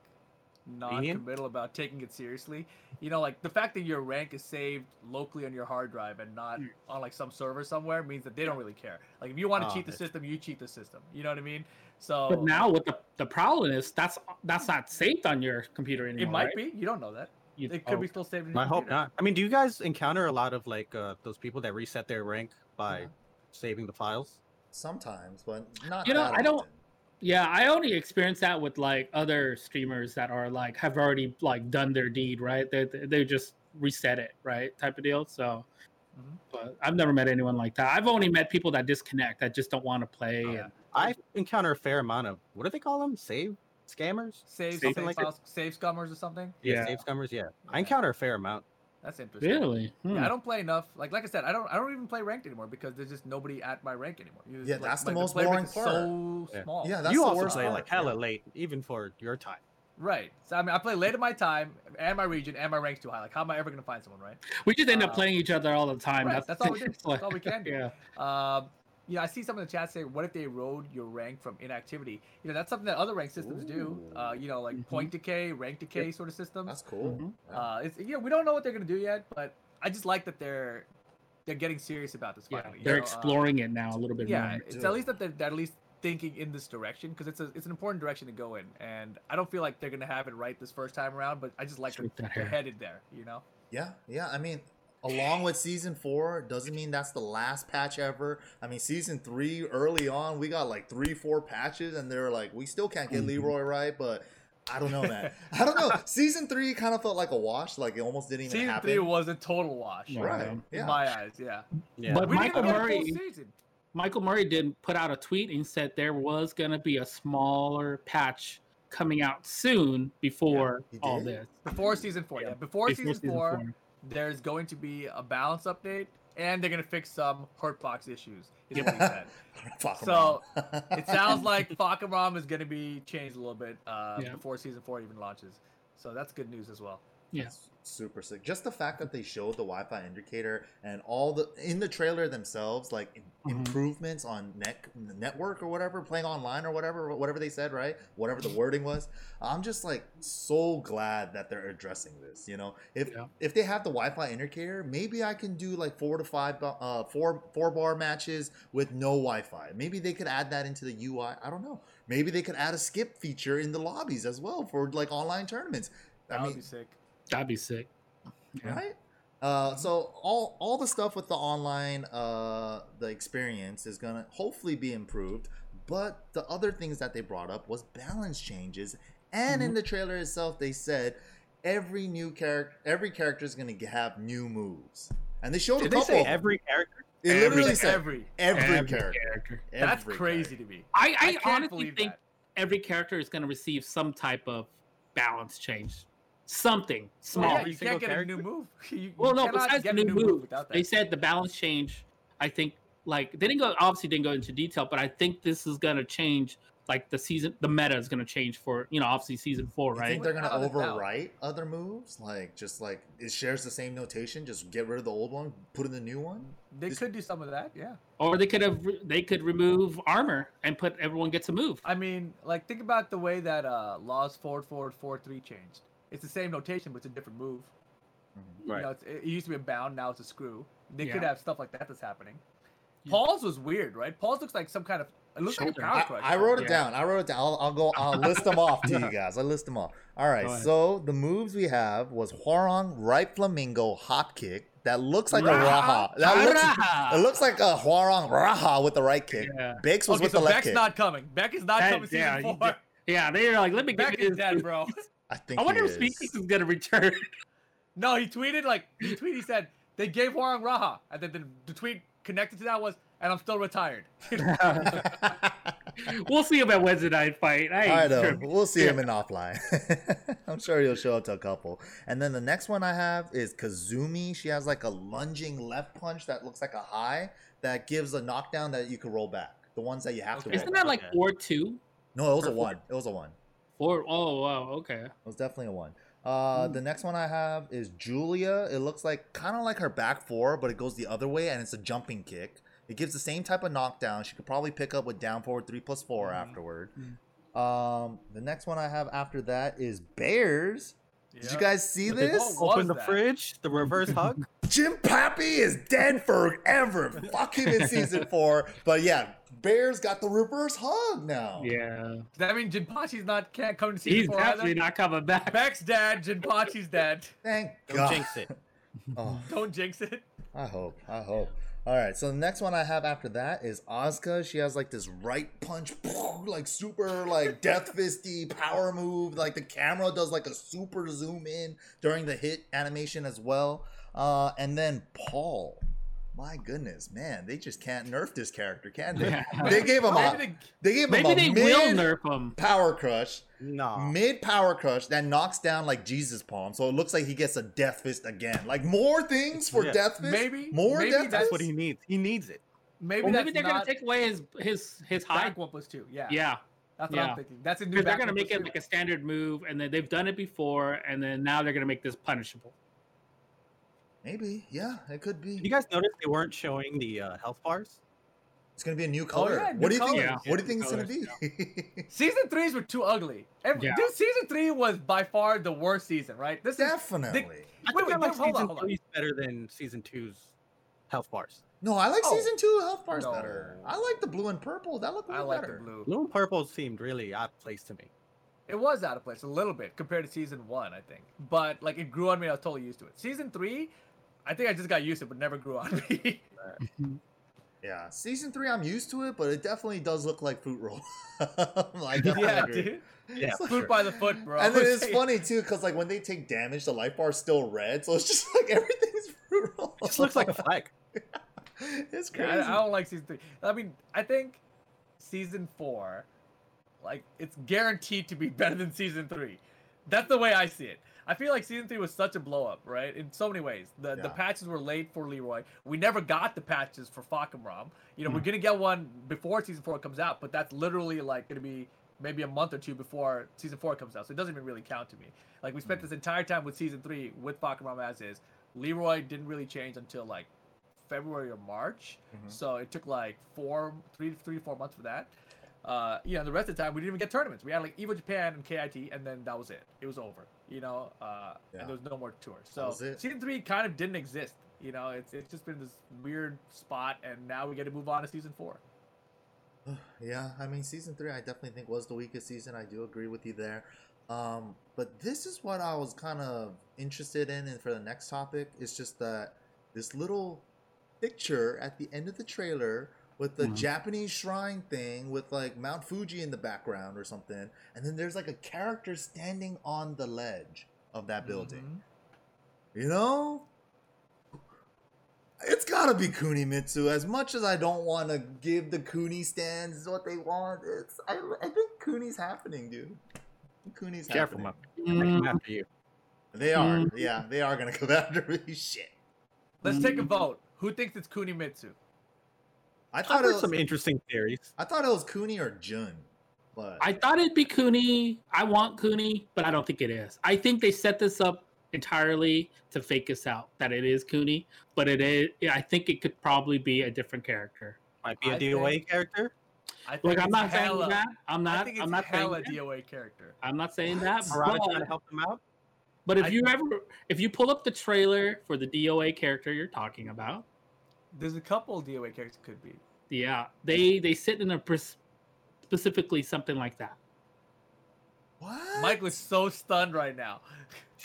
non-committal about taking it seriously. You know, like the fact that your rank is saved locally on your hard drive and not Mm. on like some server somewhere means that they don't really care. Like if you want to Oh, cheat the that's system, you cheat the system. You know what I mean? So But now with the the problem is that's that's not saved on your computer anymore. it might right? be. You don't know that. You- It could oh, be still saved. I hope not. I mean, do you guys encounter a lot of like uh, those people that reset their rank by Yeah. saving the files? Sometimes, but not. You know, that I don't- Yeah, I only experience that with like other streamers that are like have already like done their deed, right? They they they just reset it, right? Type of deal. So, Mhm. but I've never met anyone like that. I've only met people that disconnect, that just don't want to play. Oh, yeah. and, I encounter a fair amount of what do they call them? Save scammers? Save Something save like files, save scummers or something. Yeah. save scammers. Yeah, I encounter a fair amount. That's interesting. really? Yeah, Hmm. I don't play enough. Like like I said, I don't I don't even play ranked anymore because there's just nobody at my rank anymore. You just- Yeah, like- that's the like most player boring part. So Yeah. small. Yeah, that's you the also worst play part, like hella yeah. late, even for your time. Right. So I mean, I play late in my time and my region and my rank's too high. Like, how am I ever gonna find someone, right? We just end up Uh, playing each other all the time. right, that's all we do. [laughs] That's all we can do. Yeah. Um, you know, I see some in the chat say, "What if they erode your rank from inactivity?" You know, that's something that other rank systems do. Uh, you know, like Mhm. point decay, rank decay sort of systems. That's cool. Mhm. Yeah. Uh, it's you know, we don't know what they're gonna do yet, but I just like that they're they're getting serious about this. Yeah, Finally, you they're know, uh, exploring it now a little bit yeah, more. it's Dude. at least that they're, they're at least thinking in this direction because it's a it's an important direction to go in, and I don't feel like they're gonna have it right this first time around, but I just like that they're headed there. You know. Yeah, yeah. I mean, along with season four, doesn't mean that's the last patch ever. I mean, season three, early on, we got like three, four patches, and they're like, we still can't get Mhm. Leroy right, but. I don't know, man. [laughs] I don't know. Season three kind of felt like a wash. Like it almost didn't even Season happen. three was a total wash. Yeah. right. In Yeah. my eyes, yeah. Yeah. But We Michael even get a full Murray. Michael Murray did put out a tweet and said there was going to be a smaller patch coming out soon before he all this. Before season four, yeah. Before, Before season, four, there's going to be a balance update, and they're gonna fix some hurt box issues. Is what he said. [laughs] So. It sounds like Fahkumram is gonna be changed a little bit uh, Yeah. before season four even launches. So that's good news as well. Yeah. Super sick. Just the fact that they showed the Wi-Fi indicator and all the in the trailer themselves, like im- Mhm. improvements on net network or whatever, playing online or whatever, whatever they said, right? Whatever the wording was. I'm just like so glad that they're addressing this. You know, if Yeah. if they have the Wi-Fi indicator, maybe I can do like four to five, bu- uh, four four bar matches with no Wi-Fi. Maybe they could add that into the UI. I don't know. Maybe they could add a skip feature in the lobbies as well for like online tournaments. That I would mean, be sick. That'd be sick. Yeah. right? Uh, so all all the stuff with the online uh, the experience is gonna hopefully be improved. But the other things that they brought up was balance changes, and in the trailer itself, they said every new character every character is gonna have new moves, and they showed Did a they couple. say every character? It every- literally Like said every. every, Every character. character. That's Every crazy character. to me. I, I, I honestly think that. every character is going to receive some type of balance change. Something Well, small. yeah, you can't single get a new move. [laughs] You, you Well, no, besides the new new move, without that. they said the balance change. I think like they didn't go obviously didn't go into detail, but I think this is gonna change. Like the season, the meta is gonna change for you know obviously season four, You right? think they're gonna Without a doubt. overwrite other moves? Like just like it shares the same notation, just get rid of the old one, put in the new one. They This- could do some of that, yeah. Or they could have they could remove armor and put everyone gets a move. I mean, like think about the way that uh Laws forward forward four three changed. It's the same notation, but it's a different move. Mm-hmm. You know, it's, it used to be a bound, now it's a screw. They could have stuff like that that's happening. Yeah. Paul's was weird, right? Paul's looks like some kind of. It looks like a Shoulder. power I, crush. I wrote it Yeah. down. I wrote it down. I'll, I'll go. I'll list them off to you guys. I'll list them all. All right. So the moves we have was Hwoarang right flamingo hop kick that looks like a Raha. Raha. That looks. Raha. It looks like a Hwoarang Raha with the right kick. Yeah. Baek's was Okay, with so the left Baek's kick. not coming. Baek is not That- coming season yeah, you four. Yeah, they're like, let me Beck get is this. dead, bro. [laughs] I think. I wonder he if Phoenix is. is gonna return. [laughs] No, he tweeted like he tweeted. He said they gave Hwoarang Raha, and then the, the tweet connected to that was, "And I'm still retired." [laughs] we'll see him at Wednesday night fight. I, ain't I know. tripping. We'll see him in offline. [laughs] I'm sure he'll show up to a couple. And then the next one I have is Kazumi. She has like a lunging left punch that looks like a high that gives a knockdown that you can roll back. The ones that you have to Okay. roll Isn't back. that like four two? No, it was a or four? one. It was a one. Four oh wow, okay. It was definitely a one. Uh, Ooh. the next one I have is Julia. It looks like kind of like her back four, but it goes the other way and it's a jumping kick. It gives the same type of knockdown. She could probably pick up with down forward three plus 4 Mhm. afterward. Mm. Um, the next one I have after that is Bears. Did you guys see this? Open the that? fridge, the reverse hug. [laughs] Jim Pappy is dead forever. Fuck him in season [laughs] four. But yeah, Bears got the reverse hug now. Yeah. Does that mean Jinpachi's not can't come to season He's four definitely either? not coming back. Baek's dead. Jinpachi's dead. [laughs] Thank Don't God. jinx it. [laughs] Oh, Don't jinx it. I hope. I hope. All right. So the next one I have after that is Asuka. She has like this right punch, like super like death fisty power move. Like the camera does like a super zoom in during the hit animation as well. Uh, and then Paul. My goodness, man, they just can't nerf this character, can they? [laughs] They gave him a Maybe they gave him Maybe a they mid will nerf him. power crush, No. mid power crush that knocks down like Jesus palm, so it looks like he gets a death fist again. Like more things for Yeah. death fist. Maybe- more maybe death That's fist? what he needs. He needs it. maybe Well, maybe they're not gonna take away his his his high. back Wumpus too. Yeah. Yeah. That's what Yeah. I'm thinking. That's a new. Because they're gonna make it pursuit. like a standard move, and then they've done it before, and then now they're gonna make this punishable. Maybe, yeah, it could be. You guys noticed they weren't showing the uh, health bars? It's gonna be a new color. yeah, what do you think? colors. What do you Yeah, think it's gonna be? [laughs] Season threes were too ugly. Every, Yeah. Dude, season three was by far the worst season, right? This is Definitely. I Wait, think wait, I like dude, season hold on. three's better than season two's health bars. No, I like Oh. season two health bars No. better. I like the blue and purple. That look way I like better. the blue. Blue and purple seemed really out of place to me. It was out of place a little bit compared to season one, I think. But like it grew on me. I was totally used to it. Season three, I think I just got used to it, but never grew on me. [laughs] Yeah, season three, I'm used to it, but it definitely does look like fruit roll. [laughs] I yeah, agree. dude. Yeah, It's for Food sure. by the foot, bro. And then it's [laughs] funny too, because like when they take damage, the life bar's still red, so it's just like everything's fruit roll. It just looks like a flag. it's Yeah, crazy. I, I don't like season three. I mean, I think season four, like, it's guaranteed to be better than season three. That's the way I see it. I feel like season three was such a blow up, right? In so many ways. The the patches were late for Leroy. We never got the patches for Fahkumram. You know, we're Mhm. gonna get one before season four comes out, but that's literally like gonna be maybe a month or two before season four comes out. So it doesn't even really count to me. Like we spent this entire time with season three with Fahkumram as is. Leroy didn't really change until like February or March. Mhm. So it took like four, three, three, four months for that. Uh, you know, the rest of the time we didn't even get tournaments. We had like Evo Japan and KIT, and then that was it. It was over. You know, uh, Yeah. and there was no more tours. So season three kind of didn't exist. You know, it's it's just been this weird spot, and now we get to move on to season four. [sighs] yeah, I mean, season three, I definitely think was the weakest season. I do agree with you there. Um, but this is what I was kind of interested in, and for the next topic, it's just that this little picture at the end of the trailer with the Mhm. Japanese shrine thing with like Mount Fuji in the background or something, and then there's like a character standing on the ledge of that building. Mhm. You know? It's gotta be Kunimitsu. As much as I don't want to give the Kuni stands what they want, it's I, I think Kuni's happening, dude. Kuni's Careful, happening. man. They Mm, come after you. They are, Mm. yeah, they are gonna come [laughs] after me. Shit. Let's take a Mm. vote. Who thinks it's Kunimitsu? I I've thought it heard was, some interesting theories. I thought it was Cooney or Jun, but I thought it'd be Cooney. I want Cooney, but I don't think it is. I think they set this up entirely to fake us out that it is Cooney, but it is. I think it could probably be a different character. Might be a I DOA think- character. I think Like I'm not hella, saying that. I'm I not. think it's I'm not saying hella that. DOA character. I'm not saying What? that. Harada trying to But, help them out. but if I- you ever, if you pull up the trailer for the DOA character you're talking about, There's a couple DOA characters could be. Yeah, they they sit in a pres- specifically something like that. what? Mike was so stunned right now. [laughs]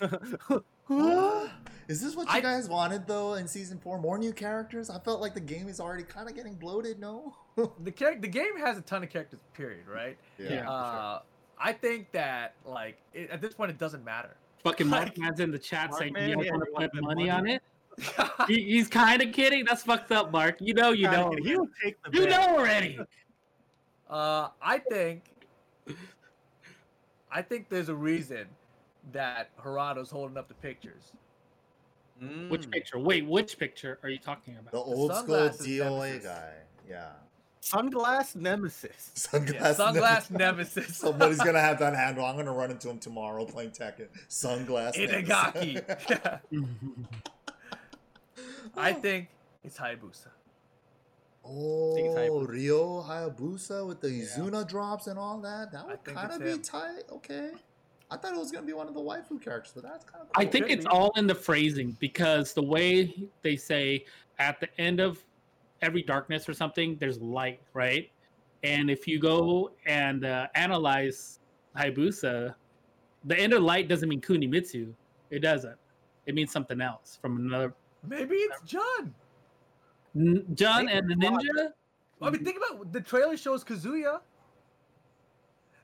is this what you I- guys wanted though in season four? More new characters? I felt like the game is already kind of getting bloated. No. [laughs] The char- the game has a ton of characters. Period. Right. Yeah. Uh, I think that like it, at this point it doesn't matter. Fucking [laughs] Mark Like- Man's in the chat Mark saying, Man, "You guys yeah, want you to put money money? on it?" [laughs] He, he's kind of kidding. That's fucked up, Mark. You know, you know, He will take the you bet. know already. Uh, I think, I think there's a reason that Harada's holding up the pictures. Which Mm. picture? Wait, which picture are you talking about? The old school DOA nemesis. guy. Yeah. Sunglass Nemesis. [laughs] Sunglass, Yeah, sunglass nemesis. nemesis. [laughs] Somebody's gonna have that handle. I'm gonna run into him tomorrow playing Tekken. Sunglass. Itagaki. nemesis. I think it's Hayabusa. think it's Oh, Hayabusa. Ryu Hayabusa with the Yeah. Izuna drops and all that. That would kind of be him. tight. Okay. I thought it was gonna be one of the waifu characters, but that's kind of. cool. I think it's all in the phrasing because the way they say at the end of every darkness or something, there's light, right? And if you go and uh, analyze Hayabusa, the end of light doesn't mean Kunimitsu. It doesn't. It means something else from another. Maybe it's John. N- John Maybe and the it's not. ninja. I mean, think about the trailer shows Kazuya.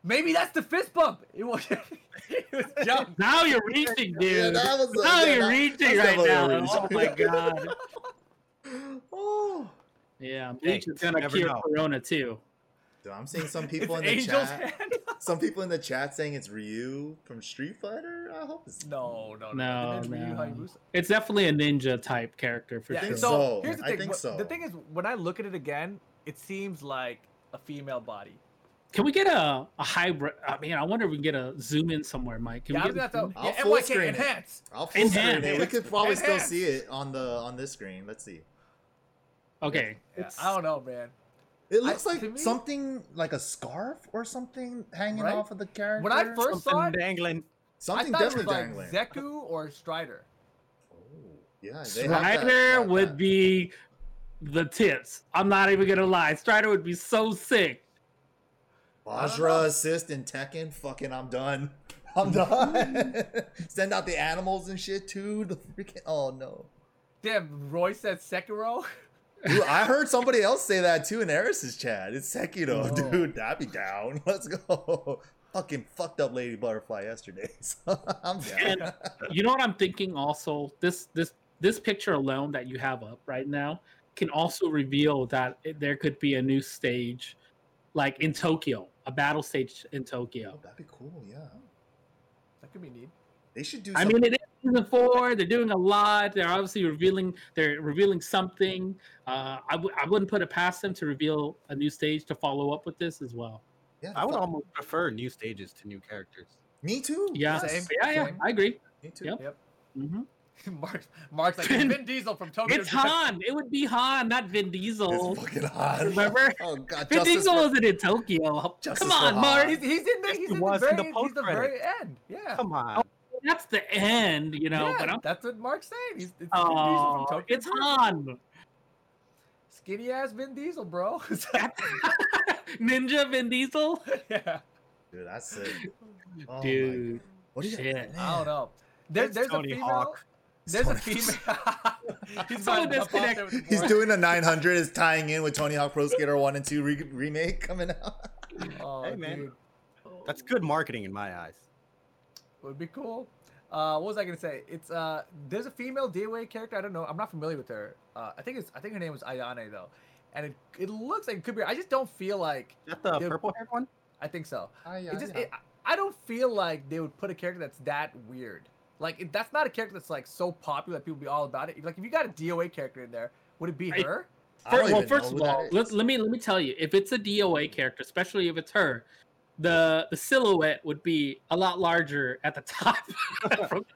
Maybe that's the fist bump. It was, [laughs] it was John. Now you're reaching, dude. Yeah, that was. now yeah, you're that- reaching right now. reach. Oh my god. [laughs] oh. Yeah, Hey, Bleach is gonna never cure know. Corona too. Dude, I'm seeing some people it's in the Angel's chat. hand. Some people in the chat saying it's Ryu from Street Fighter. I hope it's no, no, no. No, It's Ryu no. Hayabusa. It's definitely a ninja type character for Yeah, sure. think so, so. here's the I thing. think what- so. The thing is, when I look at it again, it seems like a female body. can we get a, a hybrid? I mean, I wonder if we can get a zoom in somewhere, Mike. Can Yeah, I we was get gonna a have to. zoom I'll Yeah, full NYK screen it. enhance. I'll full screen it. We could probably still see it on the on this screen. Let's see. Okay. Yeah, I don't know, man. It I- looks like me- something like a scarf or something hanging Right? off of the character. When I first saw Something it, dangling. something I thought it was definitely like dangling. Zeku or Strider. Oh, yeah, they have that- Strider that- would that. be the tits. I'm not even gonna lie. Strider would be so sick. I don't. Bajra assist in Tekken. Fucking, I'm done. [laughs] I'm done. [laughs] Send out the animals and shit too. The freaking. Oh no. Damn, Roy said Sekiro. [laughs] Dude, I heard somebody else say that too in Eris's chat. It's Sekiro, Oh. dude. That'd be down. [laughs] Let's go. Fucking fucked up Lady Butterfly yesterday. [laughs] So I'm down. And- You know what I'm thinking? Also, this this this picture alone that you have up right now can also reveal that there could be a new stage, like in Tokyo, a battle stage in Tokyo. That'd be cool. Yeah. That could be neat. They should do. I mean, it is season four. They're doing a lot. They're obviously revealing. They're revealing something. Uh, I w- I wouldn't put it past them to reveal a new stage to follow up with this as well. yeah, I would fuck- almost prefer new stages to new characters. Me too. Yeah, Same, yeah, yeah. same. I agree. Me too. Yep. Yep. [laughs] hmm Mark, Mark's like Vin [laughs] Diesel from Tokyo. It's Drift. Han. It would be Han, not Vin Diesel. It's fucking hot. Remember? [laughs] Oh god. Vin Justice Diesel for- wasn't in Tokyo. Justice Come on, Mark. He's, he's in the, he's he in was the in very, the he's the very end. Yeah. Come on. That's the end, you know. yeah, but I'm, that's what Mark's saying. He's it's Vin oh, Diesel it's Drift. Han. Skinny ass Vin Diesel, bro. [laughs] [laughs] Ninja Vin Diesel. [laughs] yeah. Dude, that's it. Oh Dude, What do you? shit. I don't know. There, there's Tony a female. Hawk. There's a female. He's Someone about to jump off disconnect. the He's doing a 900 is tying in with Tony Hawk Pro Skater 1 and 2 re- remake coming out. Oh, Hey, man. dude. That's good marketing in my eyes. Would be cool. Uh, what was I gonna say? It's uh, there's a female DOA character. I don't know. I'm not familiar with her. Uh, I think it's. I think her name was Ayane though, and it it looks like it could be. I just don't feel like. Is that the purple haired one? I think so. Ah, yeah, It just. yeah. It, I don't feel like they would put a character that's that weird. Like it, that's not a character that's like so popular that people be all about it. Like if you got a DOA character in there, would it be I- her? I don't well, first of all, let, let me let me tell you, if it's a DOA character, especially if it's her, the the silhouette would be a lot larger at the top, [laughs] From- [laughs]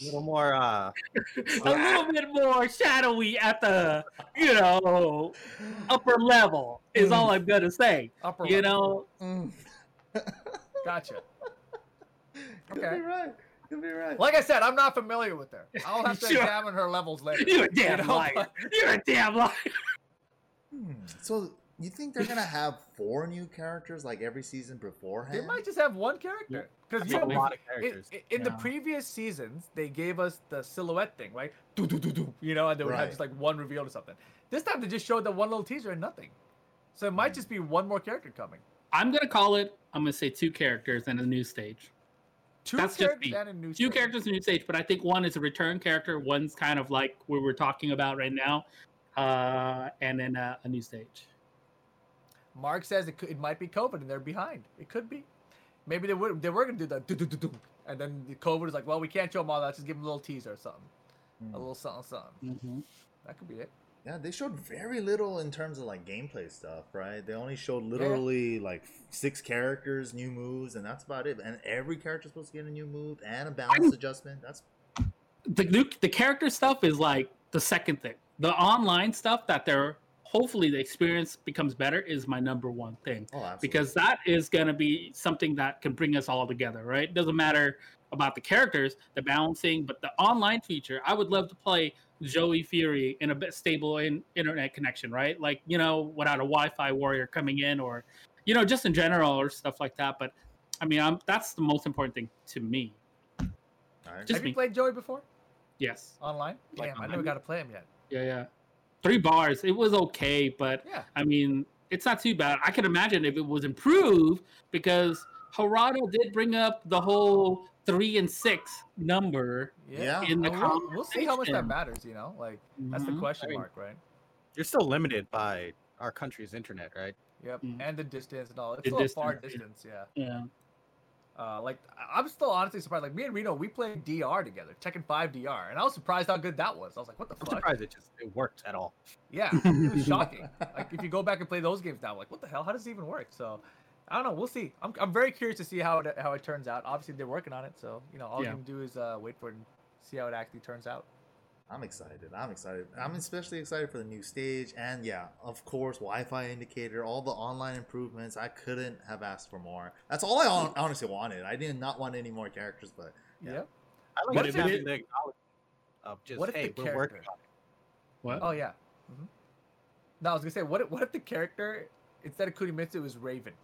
A little more uh a little bit more shadowy at the you know upper level. Is all I'm gonna say. Upper. You level. know, Mm. Gotcha. [laughs] Could Okay. be right. Could be right. Like I said, I'm not familiar with her. I'll have to Sure. examine her levels later. you're a damn know, liar. You're a damn liar. Hmm. So you think they're gonna have four new characters like every season beforehand? They might just have one character. Because that's you a lot of in, characters. in- in the previous seasons, they gave us the silhouette thing, right? Do do do do. You know, and they would have just like one reveal or something. This time they just showed the one little teaser and nothing. So it might Hmm. just be one more character coming. I'm gonna call it. I'm gonna say two characters and a new stage. Two That's just characters me. and a new Two stage. characters in new stage, but I think one is a return character. One's kind of like we we're talking about right now, uh, and then uh, a new stage. Mark says it, could, it might be COVID and they're behind. It could be. Maybe they were they were gonna do the do do do do, and then the COVID is like, well, we can't show them all that. Just give them a little teaser or something, Hmm. a little something, something. Mm-hmm. That could be it. Yeah, they showed very little in terms of like gameplay stuff, right? They only showed literally like six characters, new moves, and that's about it. And every character's supposed to get a new move and a balance adjustment. That's The new the character stuff is like the second thing. The online stuff that they're hopefully the experience becomes better is my number one thing. oh, because that is going to be something that can bring us all together, right? It doesn't matter about the characters, the balancing, but the online feature. I would love to play Joey Fury in a bit stable in internet connection, right? Like you know, without a Wi-Fi warrior coming in, or you know, just in general or stuff like that. But I mean, I'm, that's the most important thing to me. All right. just have me. you played Joey before Yes, online? Like Damn, I never got to play him yet. yeah, yeah. Three bars. It was okay, but Yeah. I mean, it's not too bad. I can imagine if it was improved because Harada did bring up the whole three and six number. Yeah. In the And we'll, we'll see how much that matters. You know, like that's the Mhm. question I mean- mark, right? you're still limited by our country's internet, right? Yep, Mm. and the distance and all. It's The still a far distance, distance, yeah. Yeah. Uh, like I'm still honestly surprised. Like me and Reno, we played DR together, Tekken 5 DR, and I was surprised how good that was. I was like, what the I'm fuck? surprised it just it worked at all. Yeah, it was shocking. like if you go back and play those games now, like what the hell? How does it even work? So I don't know. We'll see. I'm, I'm very curious to see how it how it turns out. Obviously they're working on it, so you know all Yeah. you can do is uh, wait for it and see how it actually turns out. I'm excited. I'm excited. I'm especially excited for the new stage and yeah, of course, Wi-Fi indicator, all the online improvements. I couldn't have asked for more. That's all I hon- honestly wanted. I did not want any more characters, but Yeah. Yep. I like What just if it- the acknowledgement of just What if hey, the we're working character- on it. What? Oh yeah. hmm No, I was gonna say, what if, what if the character instead of Kunimitsu was Raven?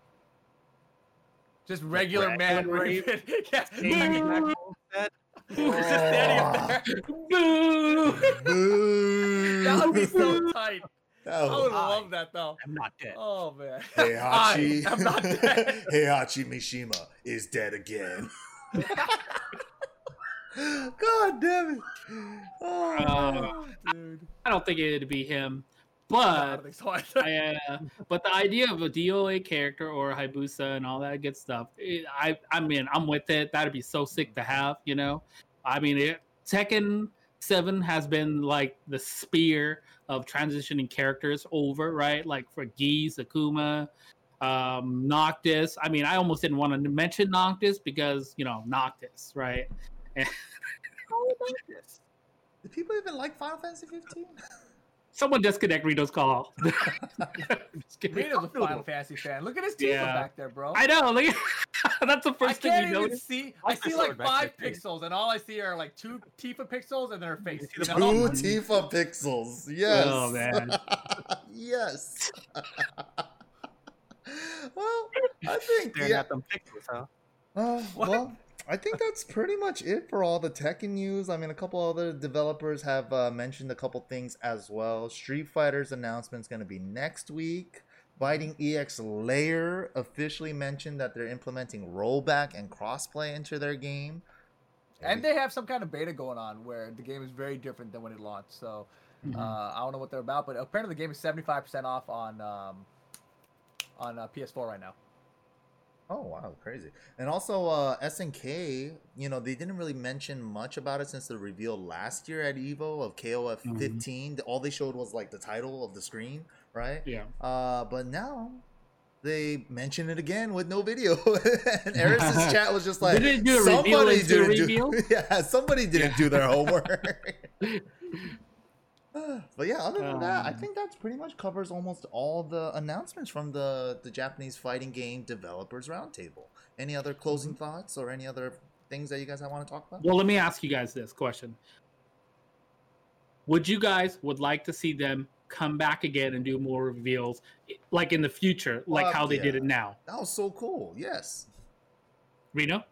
Just regular man regular Raven. [laughs] yeah. Same exact. Just standing up there. Boo! Boo! That would be so tight. I would love that though. I'm not dead. Oh man. Heihachi. [laughs] I am not dead. [laughs] Heihachi Mishima is dead again. [laughs] God damn it. Oh, Uh, Dude. I don't think it'd be him, No, I but don't so. I, uh, but the idea of a DOA character or Hayabusa and all that good stuff, it, I I mean I'm with it. That'd be so sick to have, you know. I mean, it, Tekken Seven has been like the spear of transitioning characters over, right? Like for Geese, Akuma, um, Noctis. I mean, I almost didn't want to mention Noctis because you know Noctis, right? [laughs] Noctis. Do people even like Final Fantasy 15? [laughs] Someone disconnect Rito's call. [laughs] Just kidding. Reno's a Final Fantasy fan. Look at his Tifa Yeah. back there, bro. I know. Look, [laughs] that's the I first thing can't you even notice. see. Why I see like five pixels, and all I see are like two Tifa pixels and their face. see You Two know? Tifa pixels. Yes. Oh, man. [laughs] yes. well, I think Staring yeah. at them pixels, huh? Uh, What? well, I think that's pretty much it for all the Tekken news. I mean, a couple other developers have uh, mentioned a couple things as well. Street Fighter's announcement is going to be next week. Biting EX Layer officially mentioned that they're implementing rollback and crossplay into their game. And they have some kind of beta going on where the game is very different than when it launched. So Mm-hmm. uh, I don't know what they're about, but apparently the game is seventy five percent off on um, on uh, PS4 right now. Oh wow, crazy! And also, uh, SNK, you know, they didn't really mention much about it since the reveal last year at Evo of KOF 15. All they showed was like the title of the screen, right? Yeah. Uh, but now they mention it again with no video. [laughs] and Eris's [laughs] chat was just like, didn't do a reveal somebody didn't reveal?" do, [laughs] yeah, somebody didn't do their homework. [sighs] but yeah, other than that, I Um, think that's pretty much covers almost all the announcements from the the Japanese fighting game developers roundtable. Any other closing Mm-hmm. thoughts or any other things that you guys want to talk about? Well, let me ask you guys this question: Would you guys would like to see them come back again and do more reveals, like in the future, like Fuck how they did it now? That was so cool. Yes. Reno?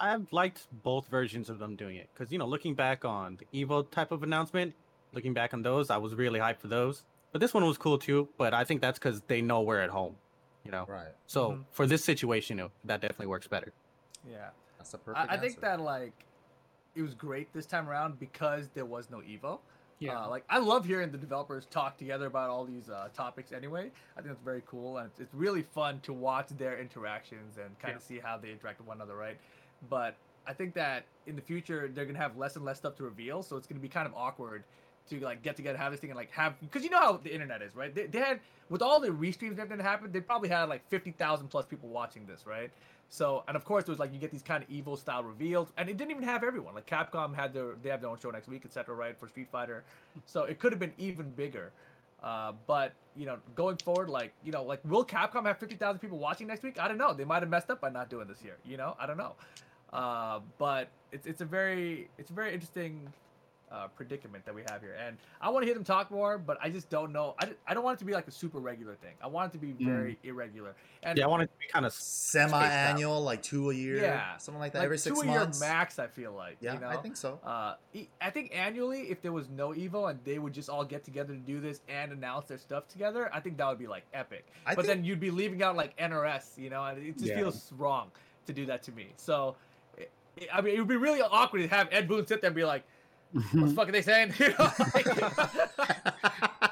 I've liked both versions of them doing it because you know, looking back on the Evo type of announcement, looking back on those, I was really hyped for those. But this one was cool too. But I think that's because they know we're at home, you know. Right. So Mhm. for this situation, you know, that definitely works better. Yeah, That's the perfect. I, I think that like it was great this time around because there was no Evo. Yeah. Uh, like I love hearing the developers talk together about all these uh, topics. Anyway, I think that's very cool, and it's, it's really fun to watch their interactions and kind of see how they interact with one another, right? But I think that in the future they're gonna have less and less stuff to reveal, so it's gonna be kind of awkward to like get together, have this thing, and like have because you know how the internet is, right? They, they had with all the restreams and everything that happened, they probably had like fifty thousand plus people watching this, right? So and of course it was like you get these kind of evil style reveals, and it didn't even have everyone. Like Capcom had their they have their own show next week, etc. Right for Street Fighter, so it could have been even bigger. Uh, but you know, going forward, like you know, like will Capcom have fifty thousand people watching next week? I don't know. They might have messed up by not doing this year. You know, I don't know. Uh, but it's it's a very it's a very interesting uh, predicament that we have here, and I want to hear them talk more, but I just don't know. I, I don't want it to be like a super regular thing. I want it to be very irregular. And Yeah, I want it to be kind of semi-annual, like two a year, Yeah. something like that, like every six two a months. year max. I feel like. yeah, you know? I think so. Uh, e- I think annually, if there was no Evo and they would just all get together to do this and announce their stuff together, I think that would be like epic. I but think- then you'd be leaving out like NRS, you know, and it just Yeah. feels wrong to do that to me. So, it, it- I mean, it would be really awkward to have Ed Boon sit there and be like, "What the fuck are they saying?" [laughs] You know, like- [laughs]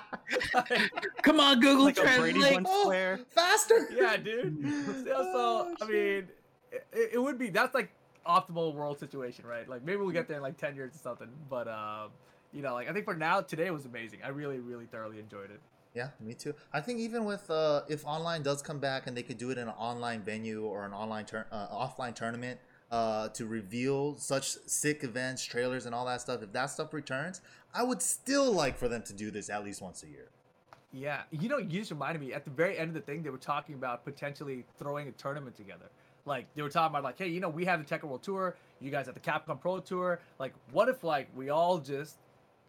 Come on, Google like a Brady Translate. Bunch Oh, faster. yeah, dude. So, so Oh, I mean, it, it would be that's like optimal world situation, right? Like maybe we'll get there in like ten years or something. But um, you know, like I think for now, today was amazing. I really, really thoroughly enjoyed it. Yeah, me too. I think even with uh, if online does come back and they could do it in an online venue or an online tur- uh, offline tournament uh, to reveal such sick events, trailers, and all that stuff. If that stuff returns, I would still like for them to do this at least once a year. Yeah, you know, you just reminded me. At the very end of the thing, they were talking about potentially throwing a tournament together. Like they were talking about, like, hey, you know, we have the Tekken World Tour. You guys have the Capcom Pro Tour. Like, what if like we all just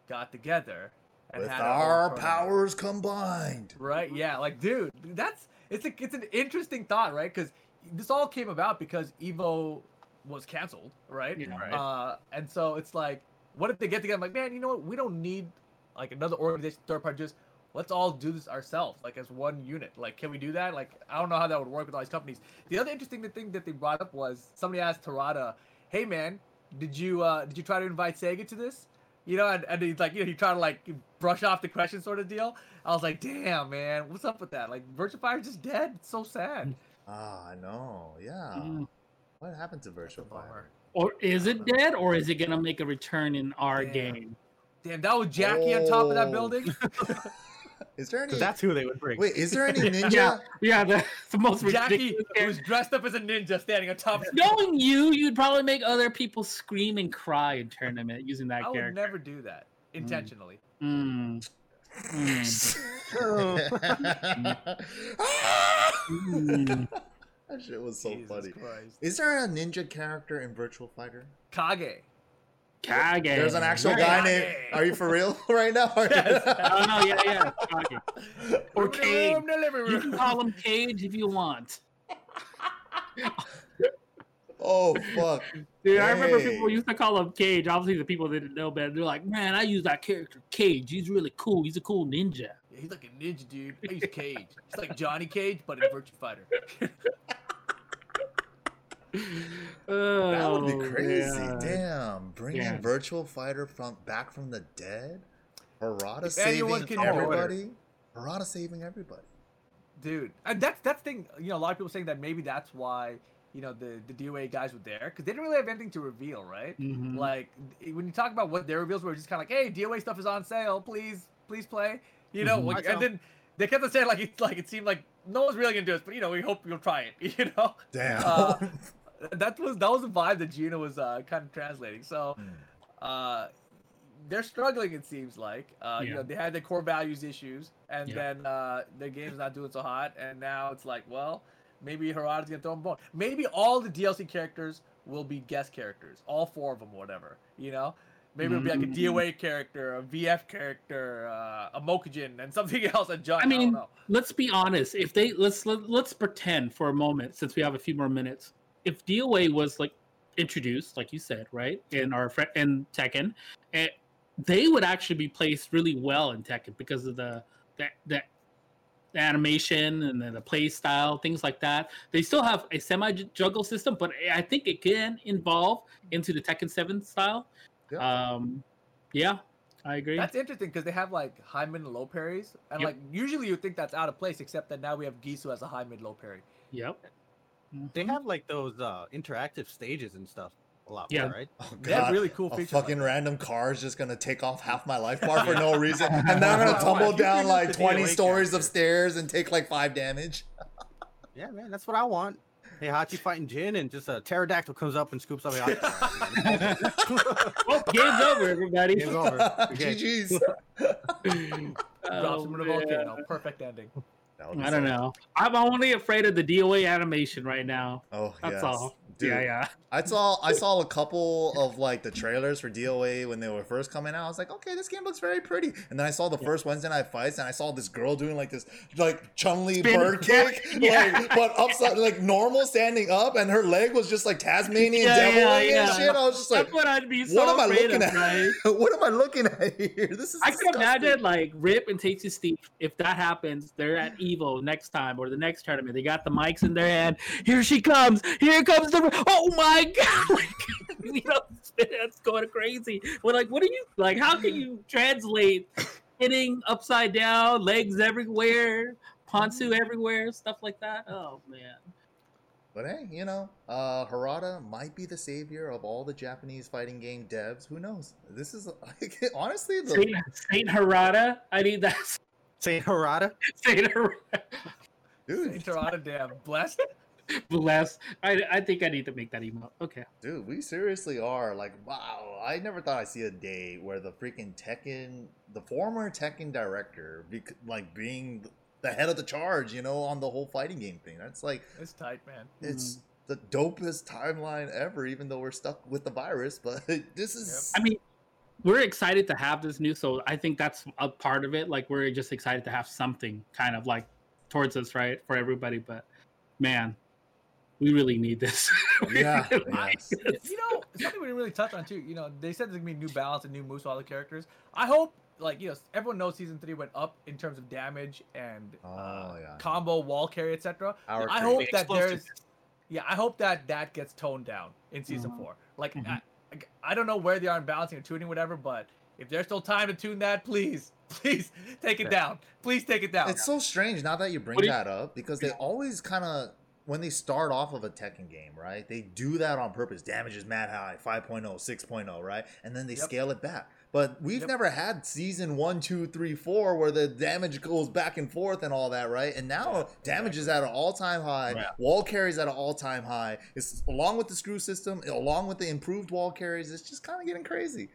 got together and With had our own our tournament? powers combined. Right? Yeah. Like, dude, that's it's a it's an interesting thought, right? Because this all came about because Evo was canceled, right? Yeah. Right. Uh, and so it's like, what if they get together? I'm Like, man, you know what? We don't need like another organization, third party. Just let's all do this ourselves, like as one unit. Like, can we do that? Like, I don't know how that would work with all these companies. The other interesting thing that they brought up was somebody asked Harada, "Hey, man, did you uh did you try to invite Sega to this?" You know, and, and he's like, you know, he tried to like brush off the question sort of deal. I was like, damn, man, what's up with that? Like, Virtua Fighter's just dead. It's so sad. Ah, I know. Yeah. Mm. What happened to Virtual Bummer. Fire? Or is it dead, or is it gonna make a return in our Damn. game? Damn, that was Jackie on top of that Oh. building. [laughs] Is there any? [laughs] that's who they would bring. Wait, is there any [laughs] ninja? Yeah. Yeah, the, the most Jackie ridiculous. was dressed up as a ninja standing on top. of Knowing you, you'd probably make other people scream and cry in tournament using that I would never do that intentionally. Mm. Mm. Mm. That shit was so Jesus funny. Christ. Is there a ninja character in Virtual Fighter? Kage. Kage. There's an actual Yeah. guy named. Are you for real [laughs] right now? Yes. [laughs] Oh no, yeah, yeah. Kage. Or Cage. Room delivery You can call him Cage if you want. oh fuck! Dude, I remember people used to call him Cage. Obviously, the people didn't know better, they're like, "Man, I use that character Cage. He's really cool. He's a cool ninja." Yeah, he's like a ninja dude. He's use Cage. He's like Johnny Cage, but a Virtua Fighter. [laughs] Oh, That would be crazy. man. Damn, bringing Yeah. Virtual Fighter from back from the dead. Harada If saving can do it. everybody. Harada saving everybody. Dude, and that's that's thing. You know, a lot of people saying that maybe that's why you know the the DOA guys were there because they didn't really have anything to reveal, right? Mhm. Like when you talk about what their reveals were, just kind of like, "Hey, DOA stuff is on sale. Please, please play." You know, Mhm. like, and then they kept on saying like it's like it seemed like no one's really gonna do this, but you know, we hope you'll try it. [laughs] You know, Damn. Uh, [laughs] that was that was the vibe that Jiyuna was uh, kind of translating. So. Hmm. uh, they're struggling. It seems like uh, you know they had their core values issues, and Yeah. then uh, their game's not doing so hot, and now it's like, well, maybe Harada's gonna throw them a bone. Maybe all the DLC characters will be guest characters, all four of them, whatever. You know, maybe it'll be like a Mm. DOA character, a VF character, uh, a Mokujin, and something [laughs] else. A. I I, mean, don't know. let's be honest. If they let's let, let's pretend for a moment, since we have a few more minutes, if DOA was like introduced, like you said, right, in our fr- in Tekken, and they would actually be placed really well in Tekken because of the the, the, the animation and then the play style, things like that. They still have a semi juggle system, but I think it can evolve into the Tekken Seven style. Yeah. Um, yeah, I agree. That's interesting because they have like high mid and low parries, and Yep. like usually you think that's out of place, except that now we have Gisu as a high mid low parry. yep. They have like those uh interactive stages and stuff a lot Yeah. more, right? Oh, They have really cool a features. fucking random car is just gonna take off half my life bar for no reason, [laughs] and then I'm gonna tumble down like 20 DOA stories of stairs and take like five damage. [laughs] Yeah, man, that's what I want. Hey, Hachi fighting Jin, and just a pterodactyl comes up and scoops up Hachi. [laughs] Well, game's over, everybody. Game's over. Okay. GG's. [laughs] Drops him in a Oh, volcano. Perfect ending. That would be I don't so- know. I'm only afraid of the DOA animation right now. Oh, That's yes. all. Dude, Yeah, yeah. I saw I saw a couple of like the trailers for DOA when they were first coming out. I was like, okay, this game looks very pretty. And then I saw the first Wednesday night fights, and I saw this girl doing like this like Chun Li Spin- bird kick, [laughs] Yeah. like but upside like normal standing up, and her leg was just like Tasmanian Yeah, devil yeah, and yeah. shit. I was just like, That's what I'd be so what am I looking of, at? right? [laughs] what am I looking at here? This is I can imagine like Rip and Tasty Steve. If that happens, they're at Evo next time or the next tournament. They got the mics in their hand. Here she comes. Here comes the. Oh my god! [laughs] Like, you know, it's going crazy. We're like, what are you like? How can you translate hitting upside down, legs everywhere, Ponsu everywhere, stuff like that? Oh man. But hey, you know, uh, Harada might be the savior of all the Japanese fighting game devs. Who knows? This is like, [laughs] honestly the Saint, Saint Harada. I need that. saint Harada. [laughs] Saint Harada. dude. Toronto, damn, blessed. [laughs] Bless. I, I think I need to make that email. Okay. Dude, we seriously are like, wow. I never thought I'd see a day where the freaking Tekken, the former Tekken director, be, like being the head of the charge, you know, on the whole fighting game thing. That's like, It's tight, man. it's mm-hmm. the dopest timeline ever. Even though we're stuck with the virus, but [laughs] this is. I mean, we're excited to have this new so I think that's a part of it. Like we're just excited to have something kind of like towards us, right, for everybody. But man, we really need this. [laughs] Yeah, yes. You know, something we didn't really touch on too. You know, they said there's gonna be new balance and new moves for all the characters. I hope, like, you know, everyone knows season three went up in terms of damage and uh, Oh, yeah. combo, wall carry, etc. I hope that there's, yeah, I hope that that gets toned down in season Mhm. four. Like, Mhm. I, I don't know where they are in balancing or tuning, whatever, but if there's still time to tune that, please, [laughs] please take it Yeah. down. Please take it down. It's so strange now that you bring you- that up because they always kind of when they start off of a Tekken game, right? They do that on purpose. Damage is mad high, 5.0, 6.0, right? And then they Yep. scale it back. But we've Yep. never had season one, two, three, four where the damage goes back and forth and all that, right? And now Yeah, damage is at an all-time high. Yeah. Wall carries at an all-time high. It's along with the screw system, along with the improved wall carries. It's just kind of getting crazy.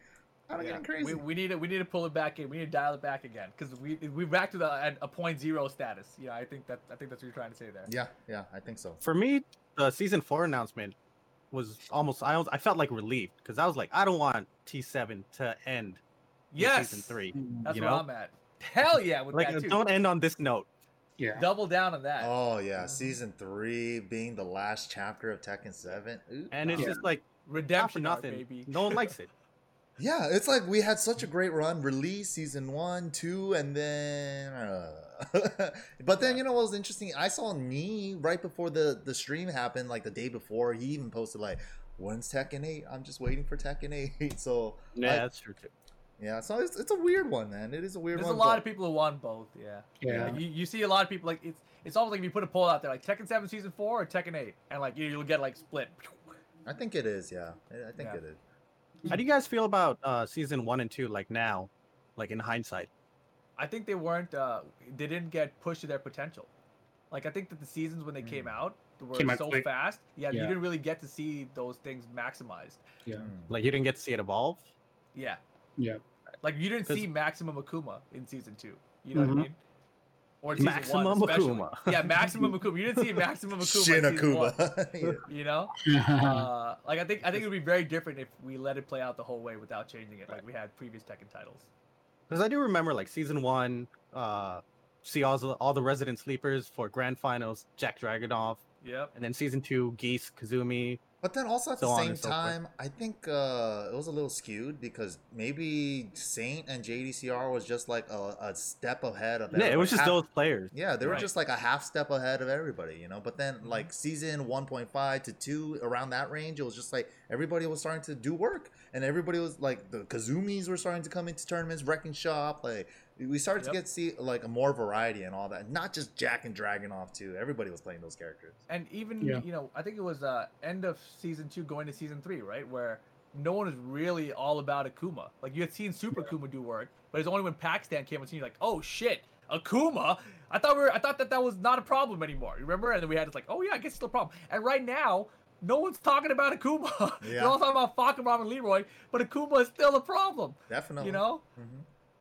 Kind of Yeah. getting crazy. We, we need to we need to pull it back in. We need to dial it back again because we we're back to the at a point zero status. Yeah, I think that I think that's what you're trying to say there. yeah, yeah, I think so. For me, the season four announcement was almost I was, I felt like relieved because I was like, I don't want T7 to end Yes, season three. That's you where know? I'm at. Hell yeah, with Like, that too. don't end on this note. Yeah. Double down on that. Oh yeah, season three being the last chapter of Tekken Seven. Ooh, And it's wow. just like not for Redemption arc, nothing. baby. No one likes it. Yeah, it's like we had such a great run. Release season one, two, and then. Uh, [laughs] but then you know what was interesting? I saw Knee right before the the stream happened, like the day before. He even posted like, "When's Tekken 8? I'm just waiting for Tekken 8." [laughs] So Yeah, I- that's true too. yeah, so it's, it's a weird one, man. It is a weird one. There's a lot but- of people who want both. Yeah. Yeah. Like, you, you see a lot of people like it's it's almost like if you put a poll out there like Tekken Seven season four or Tekken Eight, and like you, you'll get like split. I think it is. Yeah, I I think Yeah. it is. How do you guys feel about uh, season one and two? Like now, like in hindsight. I think they weren't. Uh, they didn't get pushed to their potential. Like I think that the seasons when they came Mm. out were Came out so quick. fast. Yeah, you didn't really get to see those things maximized. Yeah. Mm. Like you didn't get to see it evolve. Yeah. Yeah. Like you didn't see maximum Akuma in season two. You know what I Mhm. mean? Or in Maximum one. Akuma. Yeah, maximum Akuma. You didn't see maximum Akuma. Shin in season one, Akuma. [laughs] Yeah. You know? uh, like I think I think it would be very different if we let it play out the whole way without changing it, like we had previous Tekken titles. Because I do remember like season one, uh, see all the all the resident sleepers for grand finals, Jack Dragunov, Yep. and then season two, Geese, Kazumi. But then also at So the same and so forth. time, I think uh, it was a little skewed because maybe Saint and JDCR was just like a, a step ahead of. Yeah, it was just Half- those players. Yeah, they were just like a half step ahead of everybody, you know. But then, Mm-hmm. like season 1.5 to 2, around that range, it was just like everybody was starting to do work, and everybody was like the Kazumis were starting to come into tournaments, wrecking shop. Like we started Yep. to get see like a more variety and all that, not just Jack and Dragunov too. Everybody was playing those characters. And even Yeah. you know, I think it was uh end of season two going to season three, right? Where no one was really all about Akuma. Like you had seen Super Akuma do work, but it's only when Pakistan came and seen you're like, oh shit, Akuma. I thought we were, I thought that that was not a problem anymore. You remember? And then we had it's like, oh yeah, I guess it's still a problem. And right now, no one's talking about Akuma. [laughs] Yeah. They're all talking about Fahkumram and Leroy, but Akuma is still a problem. Definitely, You know? hmm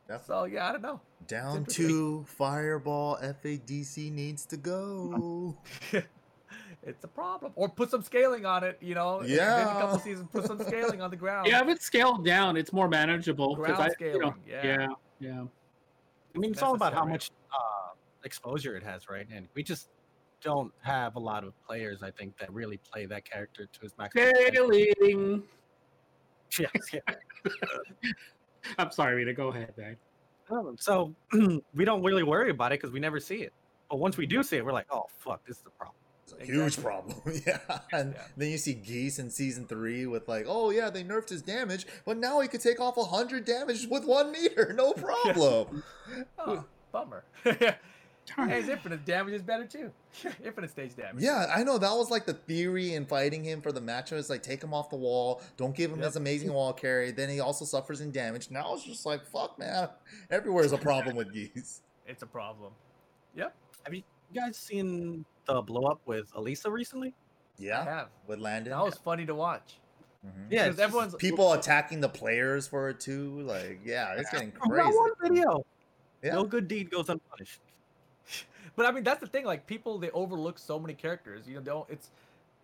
Definitely. So yeah, I don't know. Down interesting. to Fireball FADC needs to go. [laughs] it's a problem. Or put some scaling on it, you know? Maybe a Yeah. couple seasons, put some scaling on the ground. Yeah, if it's scaled down, it's more manageable. Ground I, you scaling, know, yeah. yeah, yeah. I mean, it's all about how much uh, exposure it has, right? And we just don't have a lot of players, I think, that really play that character to his maximum. potential. Scaling. [laughs] Yes, yeah. [laughs] I'm sorry, Rita. Go ahead, man. Um, So [clears throat] we don't really worry about it because we never see it. But once we do see it, we're like, oh fuck, this is the problem. It's a huge problem. [laughs] yeah. And Yeah. then you see Geese in season three with like, oh yeah, they nerfed his damage, but now he could take off hundred damage with one meter, no [laughs] problem. Oh, bummer. Hey, his infinite damage is better too. [laughs] infinite stage damage. Yeah, I know that was like the theory in fighting him for the matchup. It's like take him off the wall, don't give him Yep. his amazing wall carry. Then he also suffers in damage. Now it's just like fuck, man. [laughs] Everywhere is a problem with these. [laughs] It's a problem. Yep. Have you guys seen the blow up with Eliza recently? I Yeah, have. with Landon. That was funny to watch. Mhm. Yeah, Because everyone's people attacking the players for it too. Like, yeah, it's getting From that crazy. one video. Yeah. No good deed goes unpunished. But I mean, that's the thing. Like people, they overlook so many characters. You know, don't. It's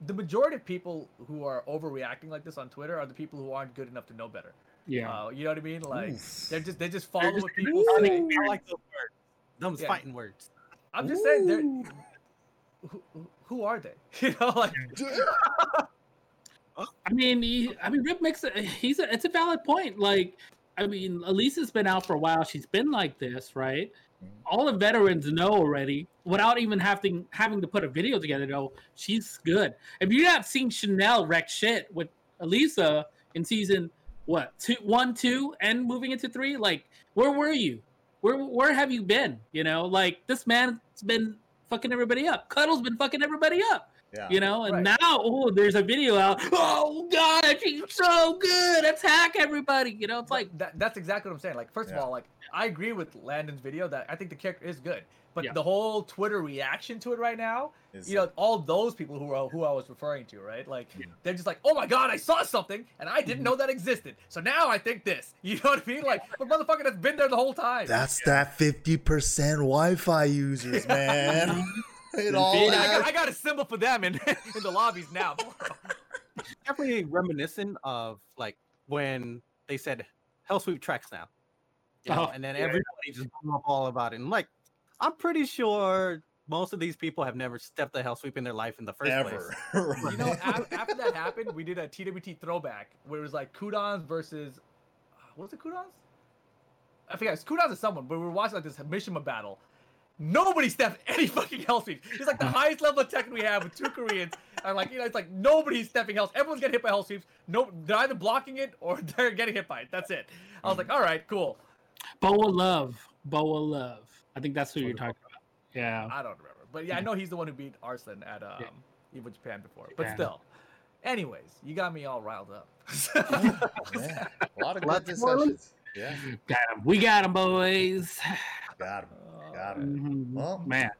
the majority of people who are overreacting like this on Twitter are the people who aren't good enough to know better. Yeah. Uh, you know what I mean? Like Oof. they're just they just follow just what people I, say. like- I like those words. Those Yeah. fighting words. I'm just saying, they're who, who- who are they? [laughs] You know, like [laughs] I mean, he, I mean, Rip makes a, he's a, it's a valid point. Like, I mean, Eliza's been out for a while. She's been like this, right? All the veterans know already, without even having having to put a video together. Though she's good. If you have seen Chanel wreck shit with Eliza in season what two, one, two, and moving into three, like where were you? Where where have you been? You know, like this man's been fucking everybody up. Cuddle's been fucking everybody up Yeah. you know and Right. now oh there's a video out oh god she's so good attack everybody you know it's like that, that's exactly what I'm saying. Like, first Yeah. of all, like I agree with Landon's video that I think the character is good, but Yeah. the whole Twitter reaction to it right now, Is- you know, all those people who are who I was referring to, right? Like, Yeah. they're just like, oh my god, I saw something and I didn't mm-hmm. know that existed, so now I think this. [laughs] You know what I mean? Like, but motherfucker, that's been there the whole time. That's that fifty percent Wi-Fi users, [laughs] man. [laughs] [laughs] it all Big- I, got, I got a symbol for them in [laughs] in the lobbies now. [laughs] Definitely reminiscent of like when they said Hell Sweep tracks now. You know, Oh, and then yeah. everybody just blew up all about it. And like, I'm pretty sure most of these people have never stepped a Hell Sweep in their life in the first place. ever. You know, af- after that happened, we did a TWT throwback where it was like Kudons versus uh, what was it Kudons? I forget. It's Kudons or someone, but we were watching like this Mishima battle. Nobody stepped any [laughs] fucking hell sweeps. It's like the mm-hmm. highest level of tech we have with two Koreans. And like, you know, it's like nobody's stepping hell. Everyone's getting hit by hell sweeps. No, they're either blocking it or [laughs] they're getting hit by it. That's it. I was mm-hmm. like, all right, cool. boa love boa love i think that's who you're talking about yeah I don't remember, but yeah, I mm-hmm. know he's the one who beat Arslan at um, Yeah. Evo Japan before. But Yeah. still, anyways, you got me all riled up. [laughs] Man, a lot of good discussions. Yeah, got him we got him boys [sighs] got him. Got it. Mhm. Well, man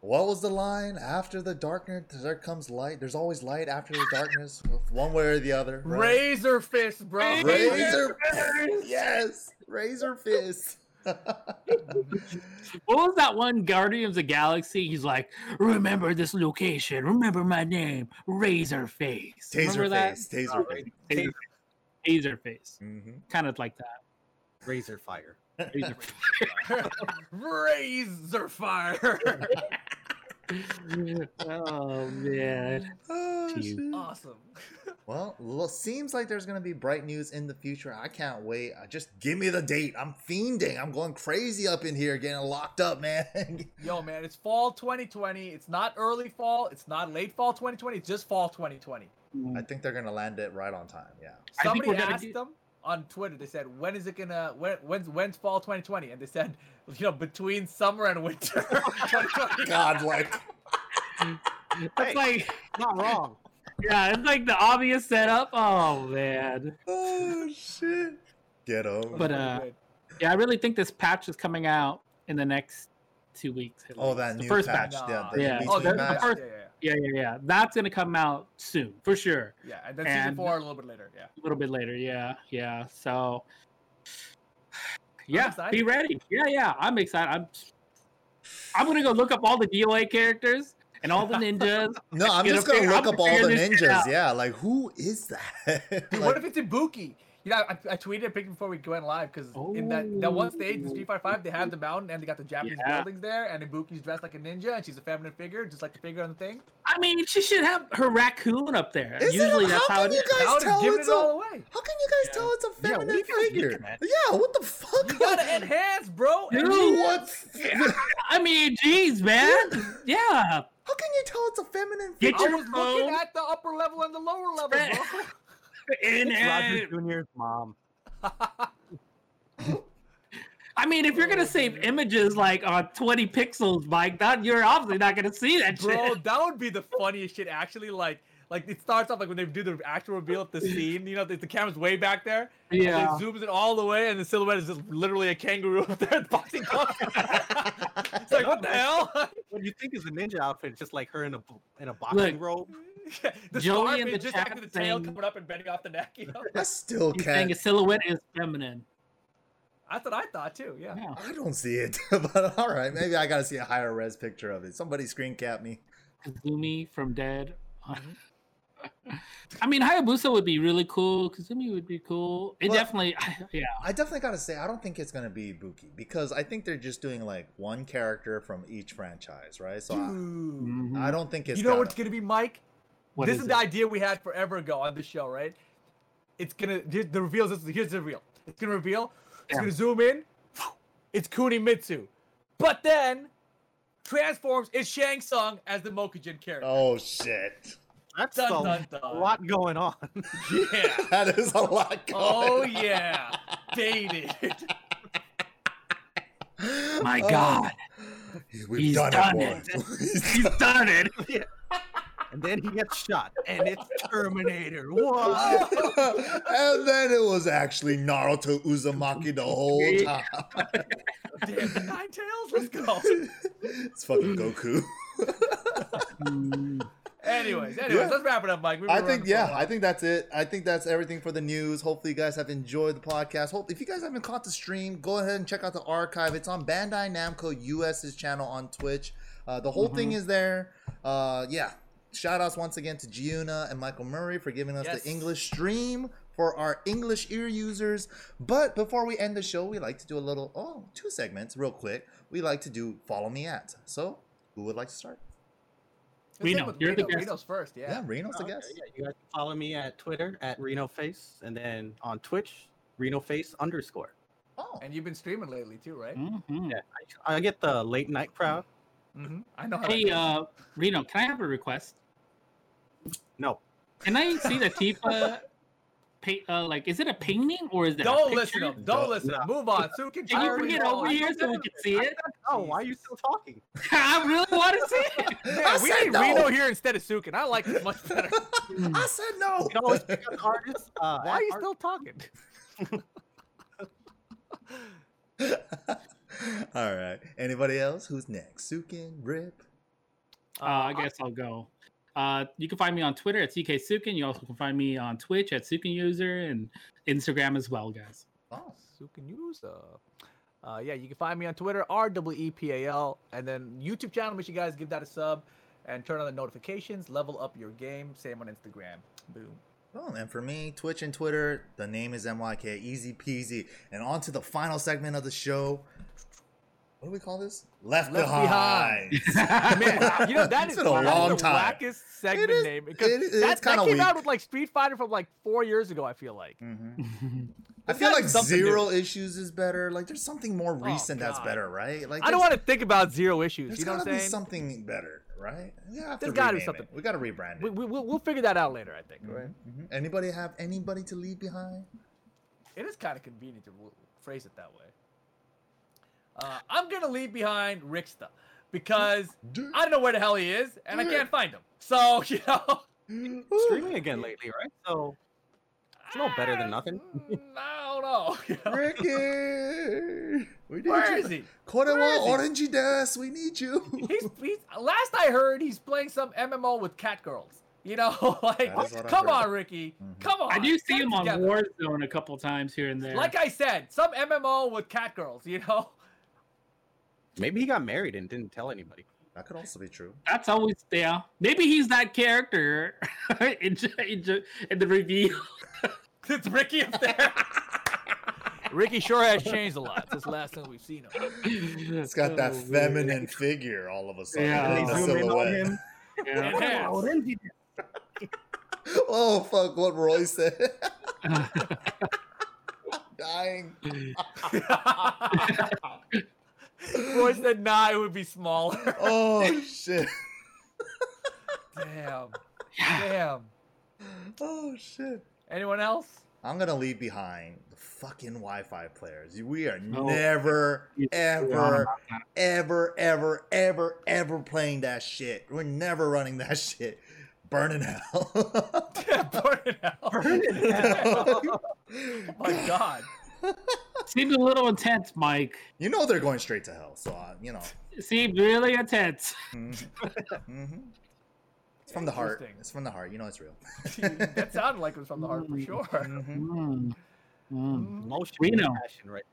What was the line? After the darkness, there comes light. There's always light after the darkness, one way or the other. right? Razor fist, bro. Razor fist. yes, razor fist. [laughs] what was that one guardians of the galaxy he's like remember this location remember my name razor face remember taser that face, taser face. taser, taser face hmm kind of like that Razor fire. Razor [laughs] Razor fire. oh man. Oh, To awesome. Well, lo- seems like there's gonna be bright news in the future. I can't wait. Uh, Just give me the date. I'm fiending. I'm going crazy up in here, getting locked up, man. [laughs] Yo, man, it's fall 2020. It's not early fall. It's not late fall 2020. It's just fall 2020. I think they're gonna land it right on time. Yeah. Somebody asked do- them on Twitter. They said, "When is it gonna? When, when's when's fall 2020?" And they said, "You know, between summer and winter [laughs] God, like It's like Not wrong. yeah, it's like the obvious setup. Oh man. oh shit. Get over. But, uh, Yeah, I really think this patch is coming out in the next two weeks. at oh, least. that the new first patch. patch. Yeah. The Yeah. Oh, the, patch. the first- yeah, yeah, Yeah, yeah, yeah. That's gonna come out soon for sure. yeah, yeah. And then season four a little bit later. Yeah. A little bit later. Yeah, yeah. So [sighs] yeah, be ready. Yeah, yeah. I'm excited. I'm I'm gonna go look up all the DOA characters and all the [laughs] ninjas. No, I'm just gonna figure- look I'm up all the figure this shit ninjas. Yeah, like who is that? [laughs] Dude, Like, what if it's Ibuki? You know, I, I tweeted a picture before we went live because in that, that one stage in Street Fighter Five, they have the mountain and they got the Japanese Yeah. buildings there, and Ibuki's dressed like a ninja and she's a feminine figure, just like the figure on the thing. I mean, she should have her raccoon up there. Is it- that's how how can it you guys I would have tell given it's it a- all away. How can you guys Yeah. tell it's a feminine are you guys figure? looking? Yeah, what the fuck? You gotta enhance, bro. [laughs] Dude. Enhance. what? I mean, jeez, man. Yeah. How can you tell it's a feminine Get figure? I your was looking phone. at the upper level and the lower level, bro. [laughs] And, It's Roger Jr.'s mom. I mean, if you're gonna oh, save images like on 20 pixels, Mike, that you're obviously not gonna see that Bro, shit. that would be the funniest shit. Actually, like, like it starts off like when they do the actual reveal of the [laughs] scene. You know, the, the camera's way back there. and Yeah. it zooms in all the way, and the silhouette is just literally a kangaroo [laughs] up there boxing gloves. [laughs] it's like, what the hell? What you think is a ninja outfit? It's Just like her in a in a boxing Look, robe. [laughs] the Joey scarf in the just chat after the tail saying- coming up and bending off the neck. You know, I still He's saying can't. a silhouette is feminine. that's what I thought too. Yeah. Yeah. I don't see it, [laughs] but all right, maybe I gotta see a higher res picture of it. Somebody screen cap me. Kasumi from Dead. [laughs] I mean, Hayabusa would be really cool. Kasumi would be cool. It Well- definitely, yeah. I definitely gotta say, I don't think it's gonna be Buki because I think they're just doing like one character from each franchise, right? So I, Mhm. I don't think it's. you know gonna, what's gonna be, Mike? What this is is, the idea we had forever ago on the show, right? It's gonna here's the reveals. This, here's the reveal. It's gonna reveal. It's Yeah. gonna zoom in. It's Kunimitsu, but then transforms. It's Shang Tsung as the Mokujin character. Oh shit! That's Dun, a dun, dun. lot going on. [laughs] Yeah. [laughs] That is a lot. Oh, going Oh on. yeah. Dated. [laughs] My Oh, God, we've He's done, done it. it. He's he's done it. And then he gets shot, and it's Terminator. [laughs] What? and then it was actually Naruto Uzumaki the whole time. [laughs] Damn Nine Tails. Let's go. [laughs] it's fucking Goku. Anyways, anyways, Yeah. let's wrap it up, Mike. We've I think running for a yeah. I think that's it. I think that's everything for the news. Hopefully you guys have enjoyed the podcast. Hope if you guys haven't caught the stream, go ahead and check out the archive. It's on Bandai Namco US's channel on Twitch. Uh, the whole thing is there. Uh, yeah. Shout outs once again to Jiyuna and Michael Murray for giving us Yes. the English stream for our English ear users. But before we end the show, we like to do a little oh, two segments real quick. We like to do follow me at. So who would like to start? Let's Reno, you're the Reno. guest. Reno's first. Yeah. Yeah, Reno's the Okay, guest. yeah, you guys can follow me at Twitter at Reno Face, and then on Twitch, Reno Face underscore. Oh, And you've been streaming lately too, right? mhm. Yeah, I, I get the late night crowd. Mm-hmm. I know. How Hey, uh, Reno, can I have a request? No, Can I see the Tifa? Pa- uh, like, is it a painting or is it? a Don't picture? listen to him. Don't Don't- listen. to him. no. Move on. Sue can Can you bring it over here so we can see it? Oh, why are you still talking? [laughs] I really want to see it. Yeah, I we said need no. Reno here instead of Sukin. I like it much better. [laughs] I said no. You can always pick up artists. Uh, Why are you art- still talking? [laughs] All right. Anybody else? Who's next? Sukin, Rip. Uh, I guess I'll go. Uh, you can find me on Twitter at CK Sukin. You also can find me on Twitch at Sukin User and Instagram as well, guys. Oh, Sukin News. Uh, uh, yeah, you can find me on Twitter, R W E P A L, and then YouTube channel. Make sure you guys give that a sub and turn on the notifications. Level up your game. Same on Instagram. Boom. oh, and for me, Twitch and Twitter, the name is MYK. Easy peasy. And on to the final segment of the show. What do we call this? Left, Left behind. [laughs] Man, you know that It's is been a that is long the time. wackest segment It is- name because it is- it's that, that kinda came out with like Street Fighter from like four years ago. I feel like. Mhm. [laughs] I feel like be something new. zero issues is better. Like there's something more recent that's better, right? Like I don't want to think about zero issues. There's You know gotta I'm be something better, right? We have There's to gotta be something. It. We gotta rebrand it. We, we, we'll, we'll figure that out later. I think. Right. Mhm. Anybody have anybody to leave behind? It is kind of convenient to phrase it that way. Uh, I'm gonna leave behind Rixta because I don't know where the hell he is and I can't find him. So [laughs] you know, Streaming again lately, right? So it's no better than nothing. I [laughs] don't know. Ricky, we need Where you. is he? Korewa Where is he? Des, we need you. He's, he's last I heard he's playing some MMO with cat girls. You know, [laughs] like That is what I've come on, Ricky, Mhm. come on. I do see get it him on together. Warzone a couple times here and there. Like I said, some MMO with cat girls. You know, Maybe he got married and didn't tell anybody. That could also be true. That's always yeah. Maybe he's that character [laughs] in, in, in the review. [laughs] it's Ricky up there. [laughs] Ricky sure has changed a lot since the last time we've seen him. It's got that Oh, weird. feminine figure all of a sudden. Yeah. in They the zoom in on silhouette. him. Yeah. Oh fuck! What Roy said. Dying. Roy said, "Nah, it would be smaller." [laughs] Oh shit. Damn. Damn. Oh shit. Anyone else? I'm gonna leave behind the fucking Wi-Fi players. We are No. never, You're ever, ever, ever, ever, ever playing that shit. We're never running that [laughs] shit. Burning hell. Burn it out. Burn it out. oh my god. [laughs] Seemed a little intense, Mike. you know they're going straight to hell, so uh, you know. Seemed really intense. Mhm. [laughs] Mhm. It's from the heart. It's from the heart. You know it's real. [laughs] that sounded like it was from the heart for Mm. sure. Mhm. Mm. Mm. Emotion passion, right?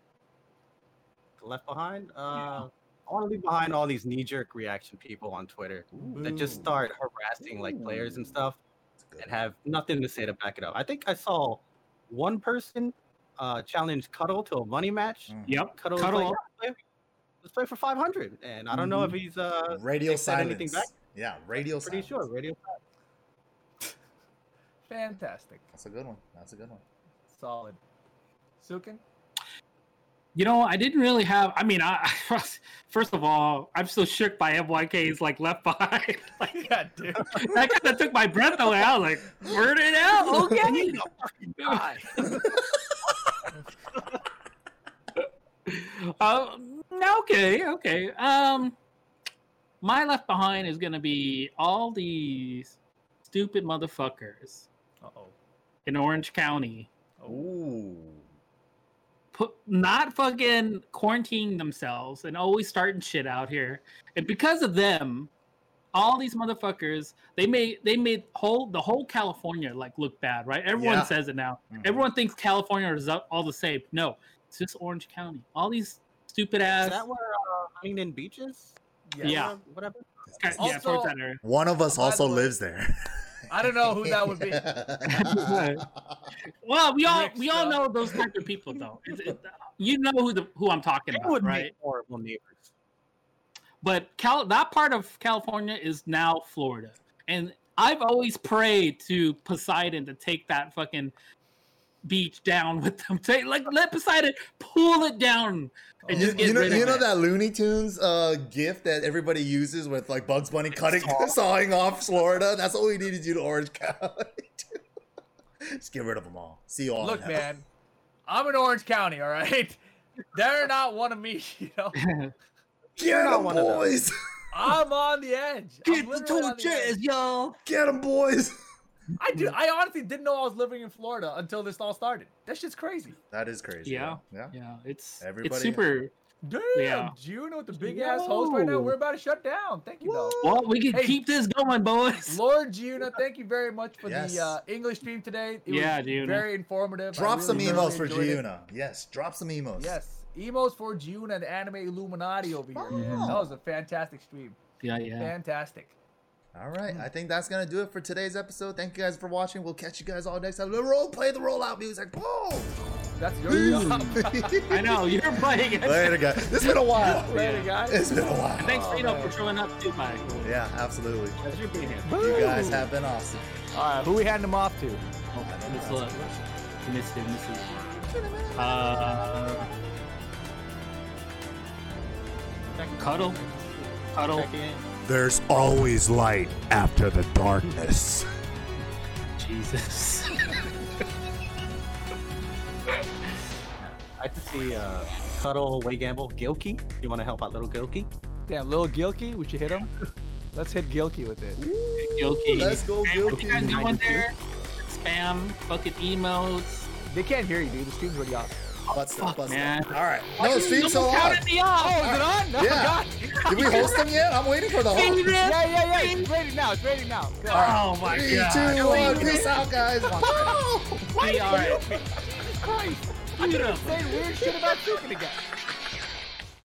Left behind. Uh, I want to leave behind all these knee-jerk reaction people on Twitter that just start harassing like players and stuff and have nothing to say to back it up. I think I saw one person uh, challenge Cuddle to a money match. Mhm. Yep. Cuddle, Cuddle. like, "Yeah, let's play- let's play for 500, and I don't know if Mhm. he's uh, Radio they said silence. anything back? Yeah, radio pretty silence. sure radio. [laughs] Fantastic. That's a good one. That's a good one. Solid. Sukin? You know, I didn't really have. I mean, I [laughs] first of all, I'm still shook by MYK's like left behind. [laughs] like, Yeah, dude. that kind of took my breath away. I was like, "Word it out, okay." Um, okay, okay. Um, my left behind is gonna be all these stupid motherfuckers Uh-oh. in Orange County Ooh. put not fucking quarantining themselves and always starting shit out here. And because of them, all these motherfuckers, they made they made whole the whole California like look bad, right? Everyone Yeah. says it now. Mhm. Everyone thinks California is all the same. No, it's just Orange County. All these stupid ass Is that where uh, Huntington Beach is? Yeah. Or Whatever. yeah, Also- towards. One of us also way- lives there. I don't know who that would be. [laughs] Well, we all Rick we all stuff. know those type of people though. It's- it- you know who the who I'm talking They about, would right? make horrible neighbors. But Cal- that part of California is now Florida, and I've always prayed to Poseidon to take that fucking beach down [laughs] with them. Take like let Poseidon pull it down and You, just get you know, rid of you know it. that Looney Tunes uh, gift that everybody uses with like Bugs Bunny cutting, [laughs] sawing off Florida. That's all we need to do to Orange County. [laughs] Just get rid of them all. See you all. Look, in hell. man, I'm in Orange County, all right? They're not one of me, you know? Get them, one of them. boys. I'm on the edge. I'm literally on the edge. y'all. Get them, boys. I do. I honestly didn't know I was living in Florida until this all started. That shit's crazy. That is crazy. Yeah. Yeah. Yeah, it's Everybody- it's super. Damn, Yeah. June with the big ass host right now. We're about to shut down. Thank you, though. Well, we can Hey. keep this going, boys. Lord Jiyuna, thank you very much for Yes. the uh, English stream today. It Yeah, was Jiyuna. very informative. I Drop some really emos thoroughly for enjoyed it. Jiyuna. Yes. Drop some emos. Yes, emos for June and Anime Illuminati over here. Mhm. That was a fantastic stream. Yeah, yeah. Fantastic. All right. I think that's gonna do it for today's episode. Thank you guys for watching. We'll catch you guys all next time. The roll play the rollout music. Boom. That's your job. [laughs] I know you're playing it. Later, guys. It's been a while. Later, guys. It's been a while. Thanks, Oh, for showing up too, Mike. Yeah, absolutely. Pleasure being here. You guys have been awesome. All right, who we handing them off to? Oh, let's look. Let me see. Let. Uh, cuddle, cuddle. There's always light after the darkness. Jesus. [laughs] I could see uh, Cuddle, Way Gamble, Gilkey. You want to help out little Gilkey? Damn, little Gilkey. would you hit him. Let's hit Gilkey with it. Gilkey. Let's go, Spam, What you guys Gilkey. doing there? Spam, fucking emails. They can't hear you, dude. The stream's already off. Butt stuff, butt stuff. All right. No, still Someone on. counted me off. Oh, is it on? No, Yeah. [laughs] God. Did we host them yet? I'm waiting for the host. Yeah, yeah, yeah. It's rating now. It's rating now. Good. Oh my Three, god. two, one. Peace out, guys. We are Jesus Christ. beautiful. say weird shit about Sukin again.